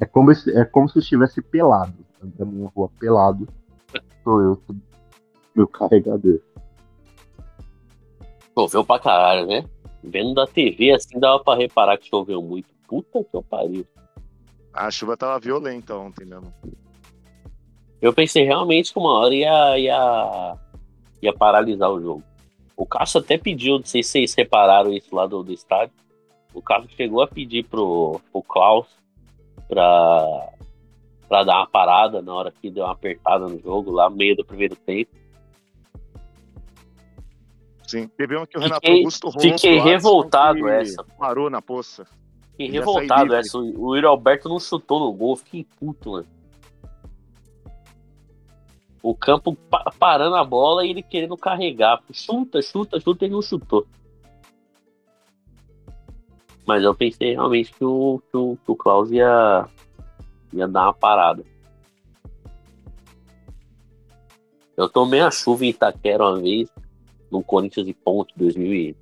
É como, se- é como se eu estivesse pelado. Na minha rua pelado. Sou eu, meu carregador. Choveu pra caralho, né? Vendo da TV assim, dava pra reparar que choveu muito. Puta que eu pariu. A chuva tava violenta ontem mesmo. Eu pensei realmente que uma hora ia, ia, ia paralisar o jogo. O Cássio até pediu, não sei se vocês repararam isso lá do, do estádio. O Cássio chegou a pedir pro, pro Klaus pra, pra dar uma parada na hora que deu uma apertada no jogo, lá no meio do primeiro tempo. Sim. Teve uma que o Fiquei- Renato Augusto rolou fiquei revoltado essa. Parou na poça. Fiquei revoltado essa. O Yuri Alberto não chutou no gol. Fiquei puto, mano. O campo pa parando a bola e ele querendo carregar. Chuta, chuta, chuta, ele não chutou. Mas eu pensei realmente que o, que o, que o Klaus ia, ia dar uma parada. Eu tomei a chuva em Itaquera uma vez, no Corinthians e Ponte 2000 e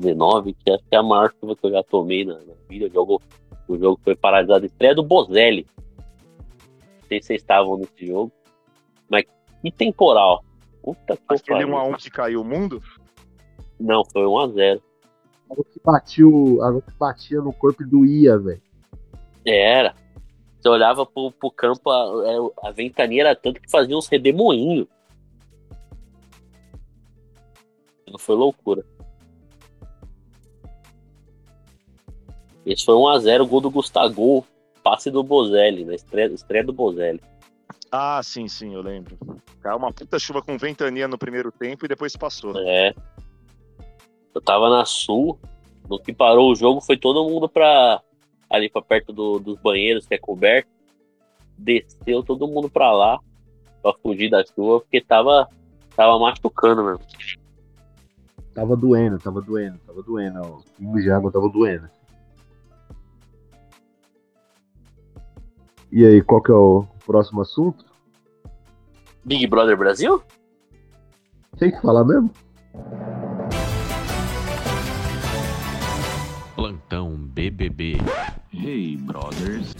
2019, que acho que é a maior chuva que eu já tomei na, na vida. O jogo, o jogo foi paralisado. Estreia do Bozelli. Não sei se vocês estavam nesse jogo. Mas que temporal. Puta Mas que pariu. 1x1 que caiu o mundo? Não, foi 1x0. A água que, batiu, a que batia no corpo do Ia, velho. É, era. Você olhava pro, pro campo, a, é, a ventania era tanto que fazia uns redemoinhos. Foi loucura. Esse foi 1x0, gol do Gustavo, passe do Bozelli, na estreia, estreia do Bozelli. Ah, sim, sim, eu lembro. Caiu uma puta chuva com ventania no primeiro tempo e depois passou. É. Eu tava na Sul, no que parou o jogo foi todo mundo pra ali pra perto do- dos banheiros que é coberto. Desceu todo mundo pra lá pra fugir da chuva, porque tava, tava machucando, mano. Tava doendo, tava doendo, tava doendo. O pingo de água tava doendo. E aí, qual que é o próximo assunto? Big Brother Brasil? Tem que falar mesmo? Plantão BBB. Hey, brothers.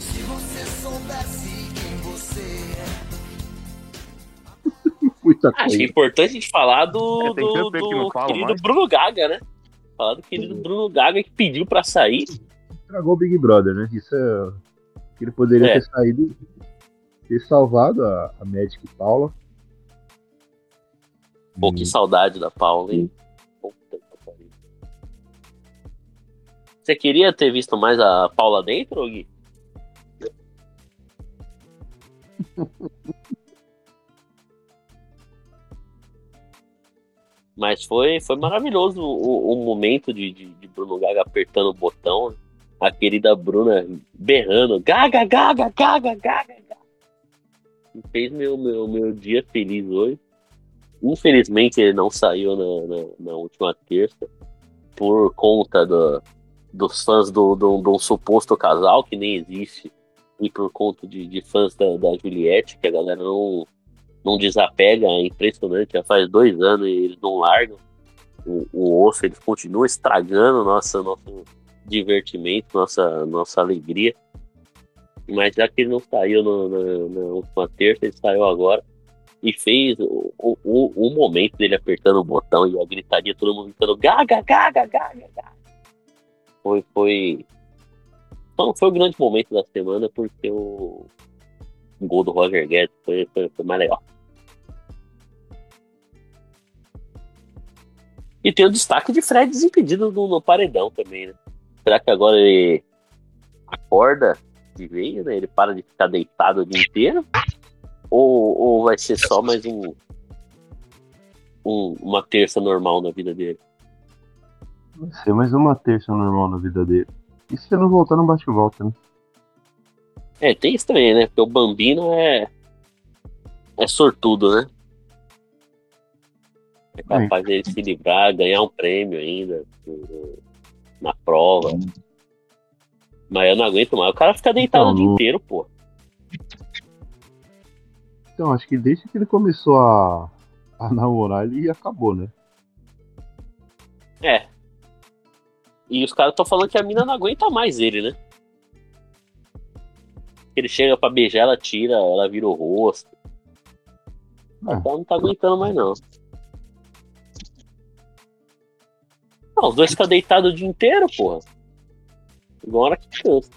Muita Acho que é coisa. importante a gente falar do, É, do, que do fala querido mais. Bruno Gaga, né? Falar do querido Bruno Gaga que pediu pra sair. Estragou o Big Brother, né? Isso é. Que Ele poderia É. ter saído, ter salvado a, a Magic Paula. Pô, que saudade da Paula, hein? Puta que pariu. Você queria ter visto mais a Paula dentro, Gui? Mas foi, foi maravilhoso o, o momento de, de, de Bruno Gaga apertando o botão. A querida Bruna berrando: Gaga, Gaga, Gaga, Gaga, Gaga. Fez meu, meu, meu dia feliz hoje. Infelizmente ele não saiu na, na, na última terça por conta do, dos fãs do, do, de um suposto casal que nem existe e por conta de, de fãs da, da Juliette, que a galera não, não desapega, é impressionante, já faz dois anos e eles não largam o, o osso, eles continuam estragando nossa, nosso divertimento, nossa, nossa alegria. Mas já que ele não saiu no- na, na última terça, ele saiu agora e fez o, o, o, momento dele apertando o botão e a gritaria, todo mundo gritando gaga, gaga, gaga, gaga. Foi, foi. Não foi o grande momento da semana porque o, o gol do Roger Guedes foi, foi, foi mais legal. E tem o destaque de Fred desimpedido no, no paredão também, né? Será que agora ele acorda de vez, né? Ele para de ficar deitado o dia inteiro? Ou, ou vai ser só mais um, um- uma terça normal na vida dele? Vai ser mais uma terça normal na vida dele. E se não voltar, não bate volta, né? É, tem isso também, né? Porque o Bambino é. É sortudo, né? É capaz dele se livrar, ganhar um prêmio ainda na prova. Mas eu não aguento mais. O cara fica deitado Então, o dia inteiro, pô. Então, acho que desde que ele começou a, a namorar, ele acabou, né? É. E os caras estão falando que a mina não aguenta mais ele, né? Ele chega pra beijar, ela tira, ela vira o rosto. É. Ela não tá aguentando mais, não. Não, os dois ficam deitados o dia inteiro, porra. Igual hora que cansa.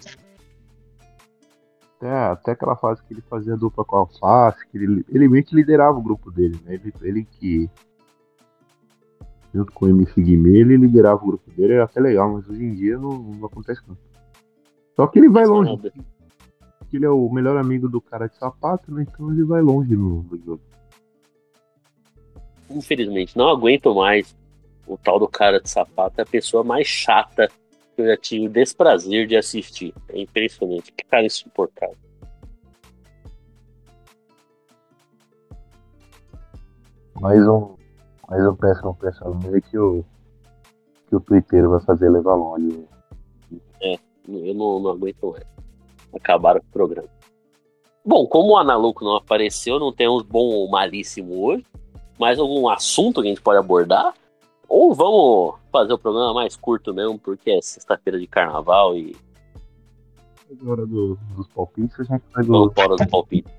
Até, até aquela fase que ele fazia dupla com a Alface, que ele, ele meio que liderava o grupo dele, né? Ele, ele que. Junto com o MC Guimê, ele liderava o grupo dele, era até legal, mas hoje em dia não, não acontece não. Só que ele vai Não longe, nada. porque ele é o melhor amigo do cara de sapato, né? Então ele vai longe no, no jogo. Infelizmente, não aguento mais o tal do cara de sapato. É a pessoa mais chata que eu já tive o desprazer de assistir. É impressionante. Que cara insuportável. Mais um, mais um péssimo pensamento que o, que o Twitter vai fazer levar longe. Eu não, não aguento mais. Acabaram com o programa. Bom, como o Analuco não apareceu, não temos bom ou malíssimo hoje. Mais algum assunto que a gente pode abordar? Ou vamos fazer o programa mais curto mesmo, porque é sexta-feira de carnaval e Agora do, dos palpites, a gente vai vamos do. para os palpites.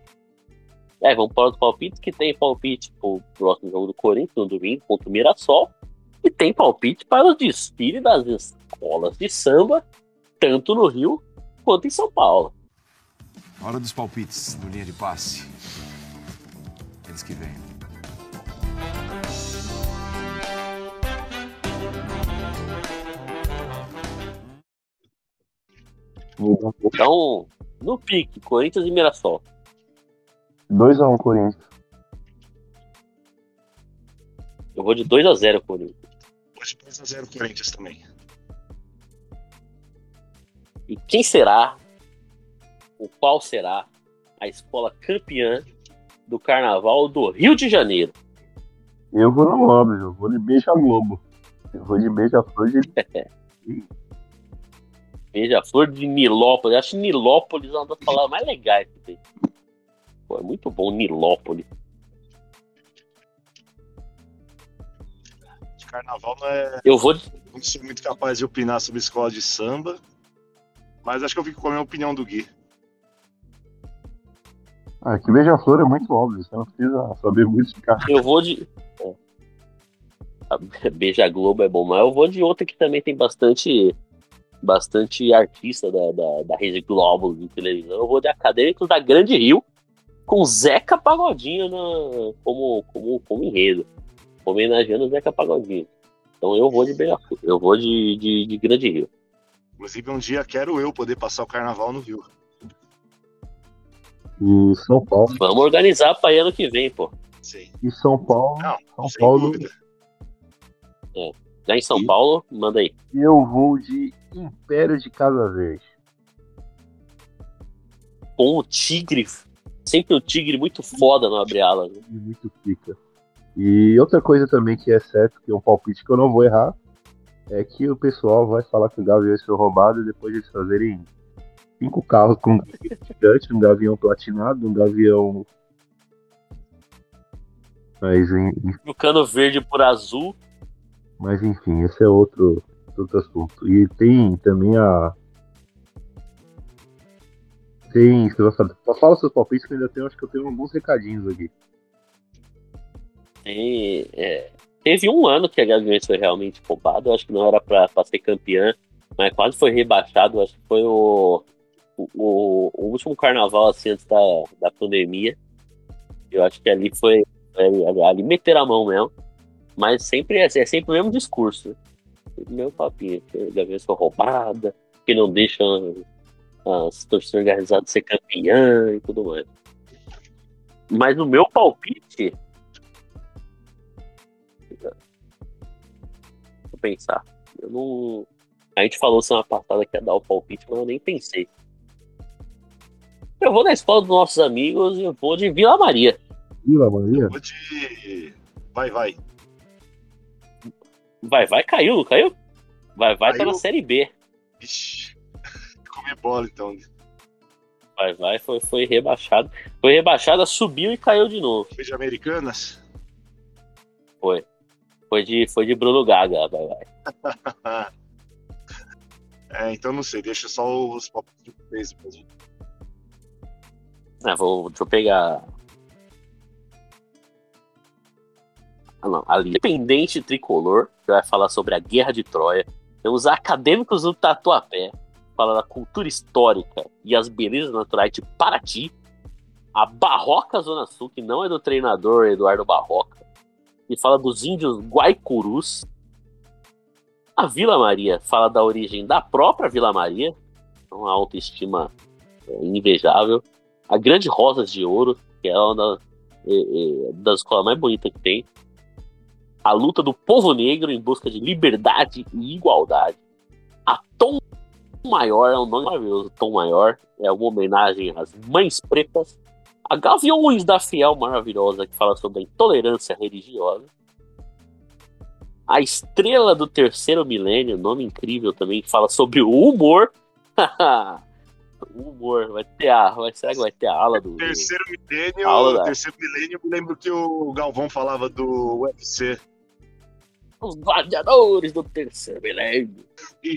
É, vamos para os palpites, que tem palpite pro próximo jogo do Corinthians, no domingo, contra o Mirassol. E tem palpite para o desfile das escolas de samba, tanto no Rio quanto em São Paulo. Hora dos palpites no linha de passe. Eles que vêm. Então, no pique, Corinthians e Mirassol. 2x1 Corinthians. Eu vou de 2 a 0 Corinthians. Hoje 2x0 Corinthians também. E quem será, ou qual será, a escola campeã do Carnaval do Rio de Janeiro? Eu vou no óbvio, eu vou de Beija Globo. Eu vou de Beija-Flor de. Beija-flor de Nilópolis. Eu acho Nilópolis uma das palavras mais legais que tem. Pô, é muito bom Nilópolis. De carnaval não é. Eu vou. Não sou muito capaz de opinar sobre escola de samba. Mas acho que eu fico com a minha opinião do Gui. Ah, que Beija-Flor é muito óbvio, você não precisa saber muito de cara. Eu vou de. é. Beija Globo é bom, mas eu vou de outra que também tem bastante bastante artista da, da, da rede Globo de televisão. Eu vou de Acadêmicos da Grande Rio com Zeca Pagodinho na, como, como, como enredo, homenageando o Zeca Pagodinho. Então eu vou de Beija-Flor, eu vou de, de, de Grande Rio. Inclusive, um dia quero eu poder passar o carnaval no Rio. E São Paulo. Vamos organizar para ano que vem, pô. Sim. E São Paulo. Não, São sem Paulo. dúvida. Já em São Sim. Paulo, manda aí. Eu vou de Império de Casa Verde. Com o Tigre, sempre o Tigre muito foda no abre alas. né? E muito pica. E outra coisa também que é certo, que é um palpite que eu não vou errar, é que o pessoal vai falar que o Gavião foi roubado e depois eles fazerem cinco carros com um gavião gigante, um gavião platinado, um gavião. Mas, em- Trocando verde por azul. mas enfim, esse é outro, outro assunto. E tem também a. Tem. Você fala seus palpites que ainda tenho, acho que eu tenho alguns recadinhos aqui. E, é, teve um ano que a Gaviões foi realmente roubado. Eu acho que não era pra, pra ser campeã, mas quase foi rebaixado. Acho que foi o, o, o- último carnaval assim, antes da, da pandemia. Eu acho que ali foi. é, ali meteram a mão mesmo. Mas sempre é, é sempre o mesmo discurso. Mesmo papinho. Que a Gaviões foi roubada, que não deixam as torcidas organizadas ser campeã e tudo mais. Mas o meu palpite. Deixa eu pensar. Eu não. A gente falou semana passada que ia dar o palpite, mas eu nem pensei. Eu vou na escola dos nossos amigos e eu vou de Vila Maria. Vila Maria? Vou de. Vai, vai. Vai, vai, caiu, não caiu? Vai, vai, tá Caiu. na Série B. Ixi. Comi bola então. Vai, vai, foi, foi rebaixado. Foi rebaixada, subiu e caiu de novo. Foi de Americanas? Foi. Foi de, foi de Bruno Gaga, vai, vai. É, então não sei, deixa só os palpites de mesmo. Ah, vou, deixa eu pegar. Não. Ali. Independente tricolor, que vai falar sobre a Guerra de Troia. Temos acadêmicos do Tatuapé, fala da cultura histórica e as belezas naturais de Paraty. A Barroca Zona Sul, que não é do treinador Eduardo Barroca, que fala dos índios Guaicurus. A Vila Maria fala da origem da própria Vila Maria, uma autoestima é, invejável. A Grande Rosas de Ouro, que é uma é, é, das escolas mais bonitas que tem. A luta do povo negro em busca de liberdade e igualdade. A Tom Maior é um nome maravilhoso. Tom Maior é uma homenagem às mães pretas. A Gaviões da Fiel maravilhosa, que fala sobre a intolerância religiosa. A Estrela do Terceiro Milênio, nome incrível também, que fala sobre o humor. o humor, vai ter a. Vai, será que vai ter a ala do. Terceiro milênio, Aula da- terceiro milênio, eu me lembro que o Galvão falava do UFC. Os gladiadores do terceiro milênio.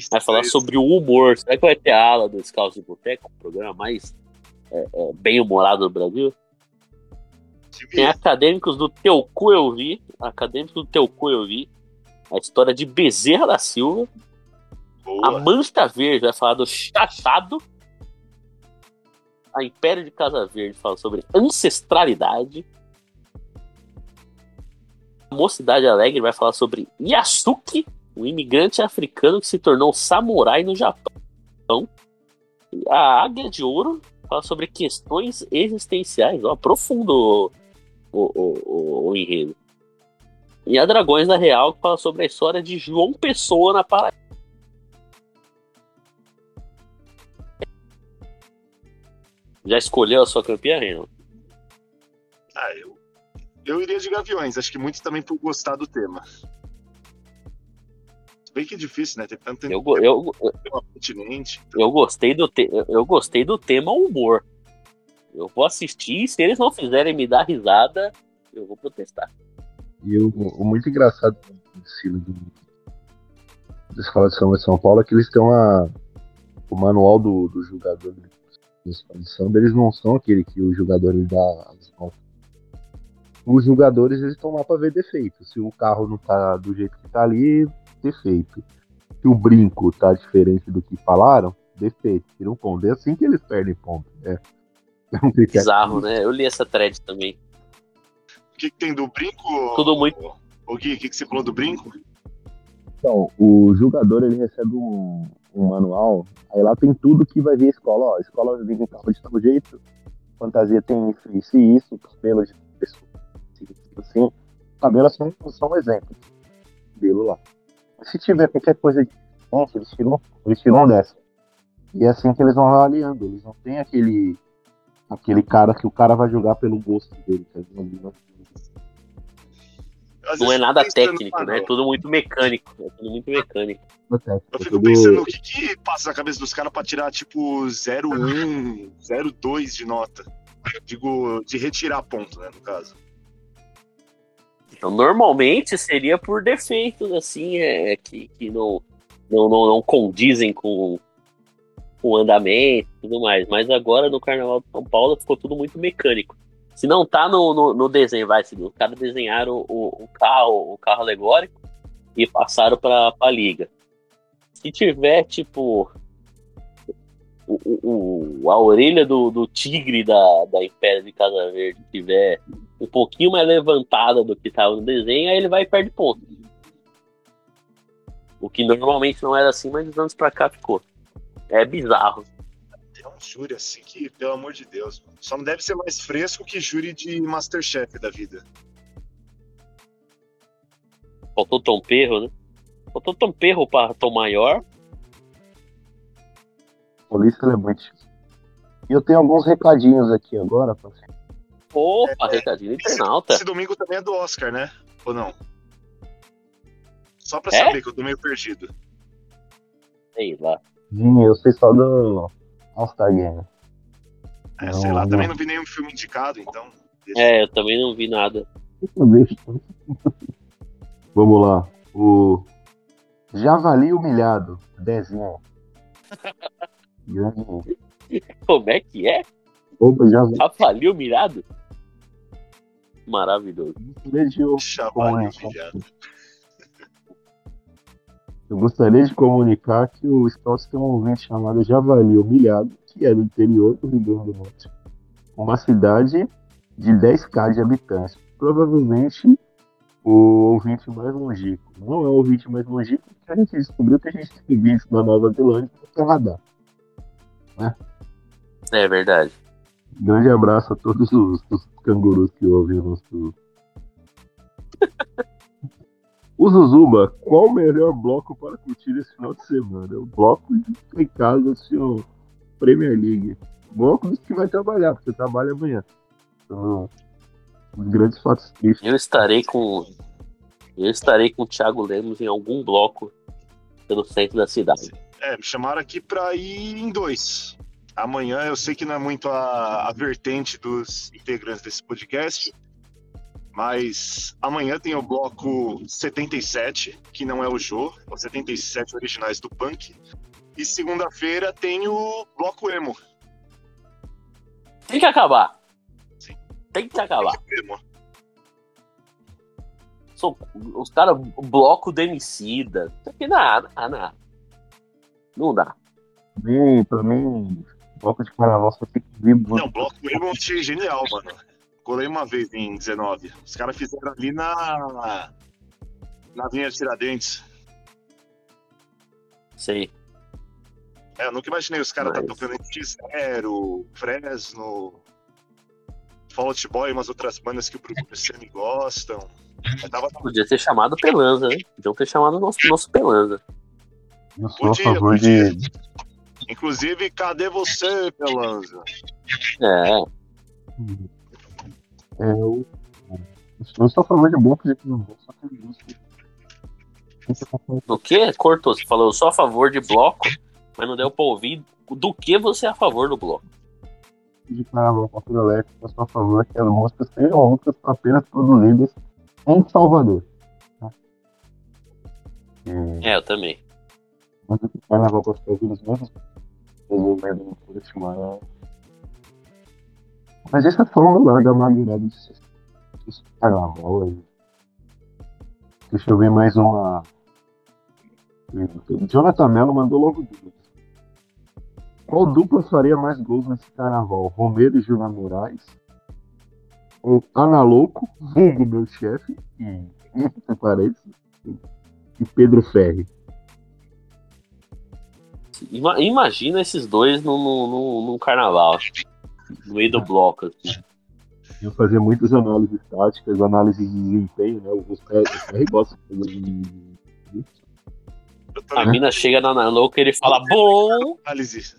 Vai falar isso. sobre o humor. Será que vai ter a ala do Scouts de Boteco? O programa mais é, é, bem humorado do Brasil? Tem acadêmicos do Teu Cu Eu Vi. Acadêmicos do Teu Cu Eu Vi. A história de Bezerra da Silva. A Boa. Mancha Verde vai falar do Chachado. A Império de Casa Verde fala sobre ancestralidade. Mocidade Alegre vai falar sobre Yasuki, um imigrante africano que se tornou samurai no Japão. E a Águia de Ouro fala sobre questões existenciais. Ó, profundo o, o, o, o enredo. E a Dragões da Real que fala sobre a história de João Pessoa na Paraíba. Já escolheu a sua campeã, Renan? Ah, eu, eu iria de Gaviões, acho que muitos também por gostar do tema. Se Bem que é difícil, né? Tem tanto Eu, go- eu, tema continente. eu, gostei do te, eu- gostei do tema humor. Eu vou assistir e se eles não fizerem me dar risada, eu vou protestar. E o, o muito engraçado do estilo do, da Escola de Samba de São Paulo é que eles têm uma, o manual do, do jogador da escola de samba, eles não são aquele que o jogador ele dá as notas. Os jogadores eles estão lá para ver defeito. Se o carro não tá do jeito que tá ali, defeito. Se o brinco tá diferente do que falaram, defeito. Tira um ponto. É assim que eles perdem ponto. É, é um critério. Bizarro, né? Eu li essa thread também. O que, que tem do brinco? Tudo muito- O Gui, o que, que você falou do brinco? Então, o jogador ele recebe um, um manual, aí lá tem tudo que vai vir a escola. Ó, a escola vem com carro de tal jeito, fantasia tem isso, isso e isso, cabelo de assim. Cabelo é só, um- só um exemplo. Cabelo lá. Se tiver qualquer coisa diferente, eles tiram, eles tiram dessa. E é assim que eles vão avaliando. Eles não tem aquele, aquele cara que o cara vai jogar pelo gosto dele. tá Não é nada técnico, né? É tudo muito mecânico. É tudo muito mecânico. Eu fico pensando o que, que passa na cabeça dos caras pra tirar tipo 0,1, 0,2 de nota. Digo, de retirar ponto, né, no caso. Então, normalmente seria por defeitos, assim, é, que, que não, não, não, não condizem com, o andamento e tudo mais. Mas agora no Carnaval de São Paulo ficou tudo muito mecânico. Se não tá no, no, no desenho, vai, se os caras desenharam o, o carro, o carro alegórico e passaram pra, pra liga. Se tiver, tipo, o, o, o- a orelha do, do tigre da, da Império de Casa Verde tiver um pouquinho mais levantada do que estava no desenho, aí ele vai e perde ponto. O que normalmente não era assim, mas dos anos pra cá ficou. É bizarro. Tem um júri assim que, pelo amor de Deus, mano. Só não deve ser mais fresco que júri de Masterchef da vida. Faltou Tom Perro, né? Faltou Tom Perro pra Tom Maior. Polícia Lembrete. E eu tenho alguns recadinhos aqui agora. Você. Opa, recadinho internauta. Esse domingo também é do Oscar, né? Ou não? Só pra É? saber que eu tô meio perdido. Sei lá. Sim, eu sei só do All-Star Game. É, Não, sei lá, não. também não vi nenhum filme indicado, então. deixa. É, eu também não vi nada. Vamos lá. O Javali Humilhado. Dezinho. Como é que é? Opa, Javali. Javali mirado? Maravilhoso. É? humilhado. Eu gostaria de comunicar que o Scouts tem um ouvinte chamado Javali Humilhado, que é do interior do Rio Grande do Norte. Uma cidade de 10k de habitantes. Provavelmente o ouvinte mais longínquo. Não é o ouvinte mais longínquo, porque a gente descobriu que a gente tem ouvintes na Nova Zelândia e no Canadá. É verdade. Grande abraço a todos os, os cangurus que ouvem o nosso. O Zuzuba, qual o melhor bloco para curtir esse final de semana? O bloco de casa assim, ó, Premier League. Bloco dos que vai trabalhar, porque trabalha amanhã. Então, os grandes fatos tristes. Eu estarei com. Eu estarei com o Thiago Lemos em algum bloco pelo centro da cidade. É, me chamaram aqui pra ir em dois. Amanhã eu sei que não é muito a, a vertente dos integrantes desse podcast, mas amanhã tem o bloco 77, que não é o Jô, é os 77 originais do punk. E segunda-feira tem o bloco emo. Tem que acabar. Sim. Tem que acabar. emo. São, os caras, bloco demicida. Aqui nada, nada. Não dá. Bem, pra mim, bloco de carnaval só tem que vir. Não, bloco emo eu achei genial, mano. Colei uma vez em 19. Os caras fizeram ali na. Na linha de Tiradentes. Sei. É, eu nunca imaginei os caras tá Mas- tocando em X-Zero, Fresno, Fall Out Boy e umas outras bandas que o Bruno Luciano gostam. Tava Podia ter chamado Pelanza, né? Podiam ter chamado nosso, nosso Pelanza. Eu sou a Podia, favor podia. de. Inclusive, cadê você, Pelanza? É, É, eu, eu sou a favor de bloco de carnaval, só tem música. do que? Cortou. Você falou, eu sou a favor de bloco, mas não deu pra ouvir do que você é a favor do bloco. de carnaval elétrica, eu sou a favor que as músicas sejam músicas apenas produzidas em Salvador. Tá? E, É, eu também. Mas o carnaval com as produzidas mesmo desenvolvendo no Curitiba é... Mas esse é falando agora da Maguirada de de carnaval aí. Deixa eu ver mais uma. Jonathan Mello mandou logo duas. Qual dupla faria mais gols nesse carnaval? Romero e Júnior Moraes? Ou Ana Louco, vulgo meu chefe, e, e Pedro Ferri? Ima- Imagina esses dois num, num, num- num carnaval. No meio do bloco. assim. Eu fazia muitas análises táticas, análises de desempenho, né? Os Ferri gostam de fazer A mina chega na Ana Louca e ele fala, bom! análise.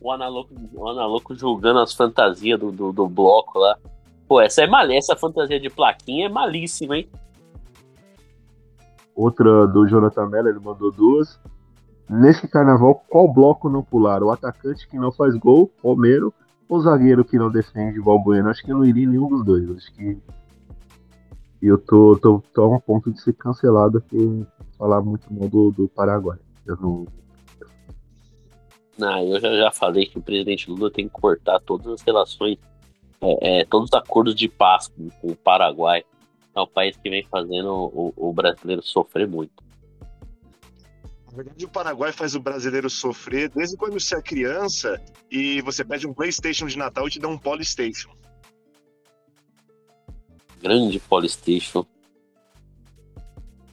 O Ana Louco, o Ana Louco julgando as fantasias do, do, do bloco lá. Pô, essa é mal... essa fantasia de plaquinha é malíssima, hein? Outra do Jonathan Mello, ele mandou duas. Nesse carnaval, qual bloco não pular? O atacante que não faz gol, Romero, ou o zagueiro que não defende, Balbuena? Acho que eu não iria nenhum dos dois. Acho que eu tô, tô, tô a um ponto de ser cancelado por falar muito mal do, do Paraguai. Eu não, Não, eu já, já falei que o presidente Lula tem que cortar todas as relações, é, é, todos os acordos de paz com, com o Paraguai. É um país que vem fazendo o, o brasileiro sofrer muito. Na verdade, o Paraguai faz o brasileiro sofrer desde quando você é criança e você pede um PlayStation de Natal e te dá um Polystation. Grande Polystation.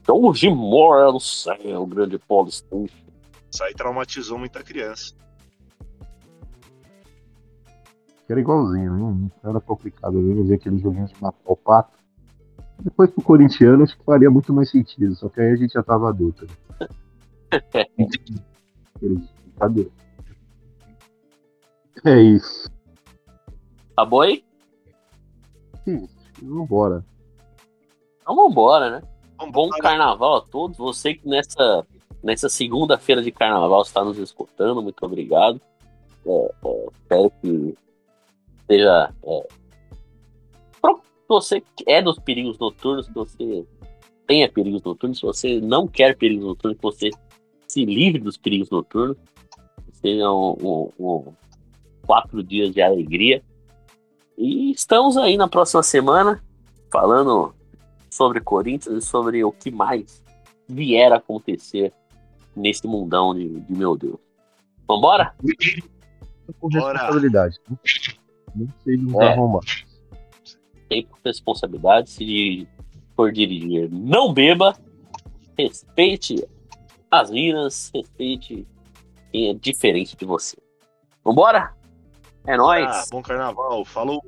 Hoje mora no céu, grande Polystation. Isso aí traumatizou muita criança. era igualzinho, né? Era complicado eu ver aquele joguinho de matar o pato. Depois pro corintiano acho que faria muito mais sentido, só que aí a gente já tava adulto. Né? Cadê? É isso. Tá bom aí? Sim, vambora. Então vambora, né? Um bom carnaval a todos. Você que nessa, nessa segunda-feira de carnaval está nos escutando, muito obrigado. É, é, espero que seja. É, você que é dos perigos noturnos, que você tenha perigos noturnos, se você não quer perigos noturnos, que você se livre dos perigos noturnos. Sejam um, um- um quatro dias de alegria. E estamos aí na próxima semana falando sobre Corinthians e sobre o que mais vier a acontecer nesse mundão de, de meu Deus. Vambora? Com Bora. responsabilidade. Não seja um É. arrombado. Tem responsabilidade. Se for dirigir, não beba. Respeite as minas. Respeite quem é diferente de você. Vambora? É nóis. Ah, bom carnaval. Falou.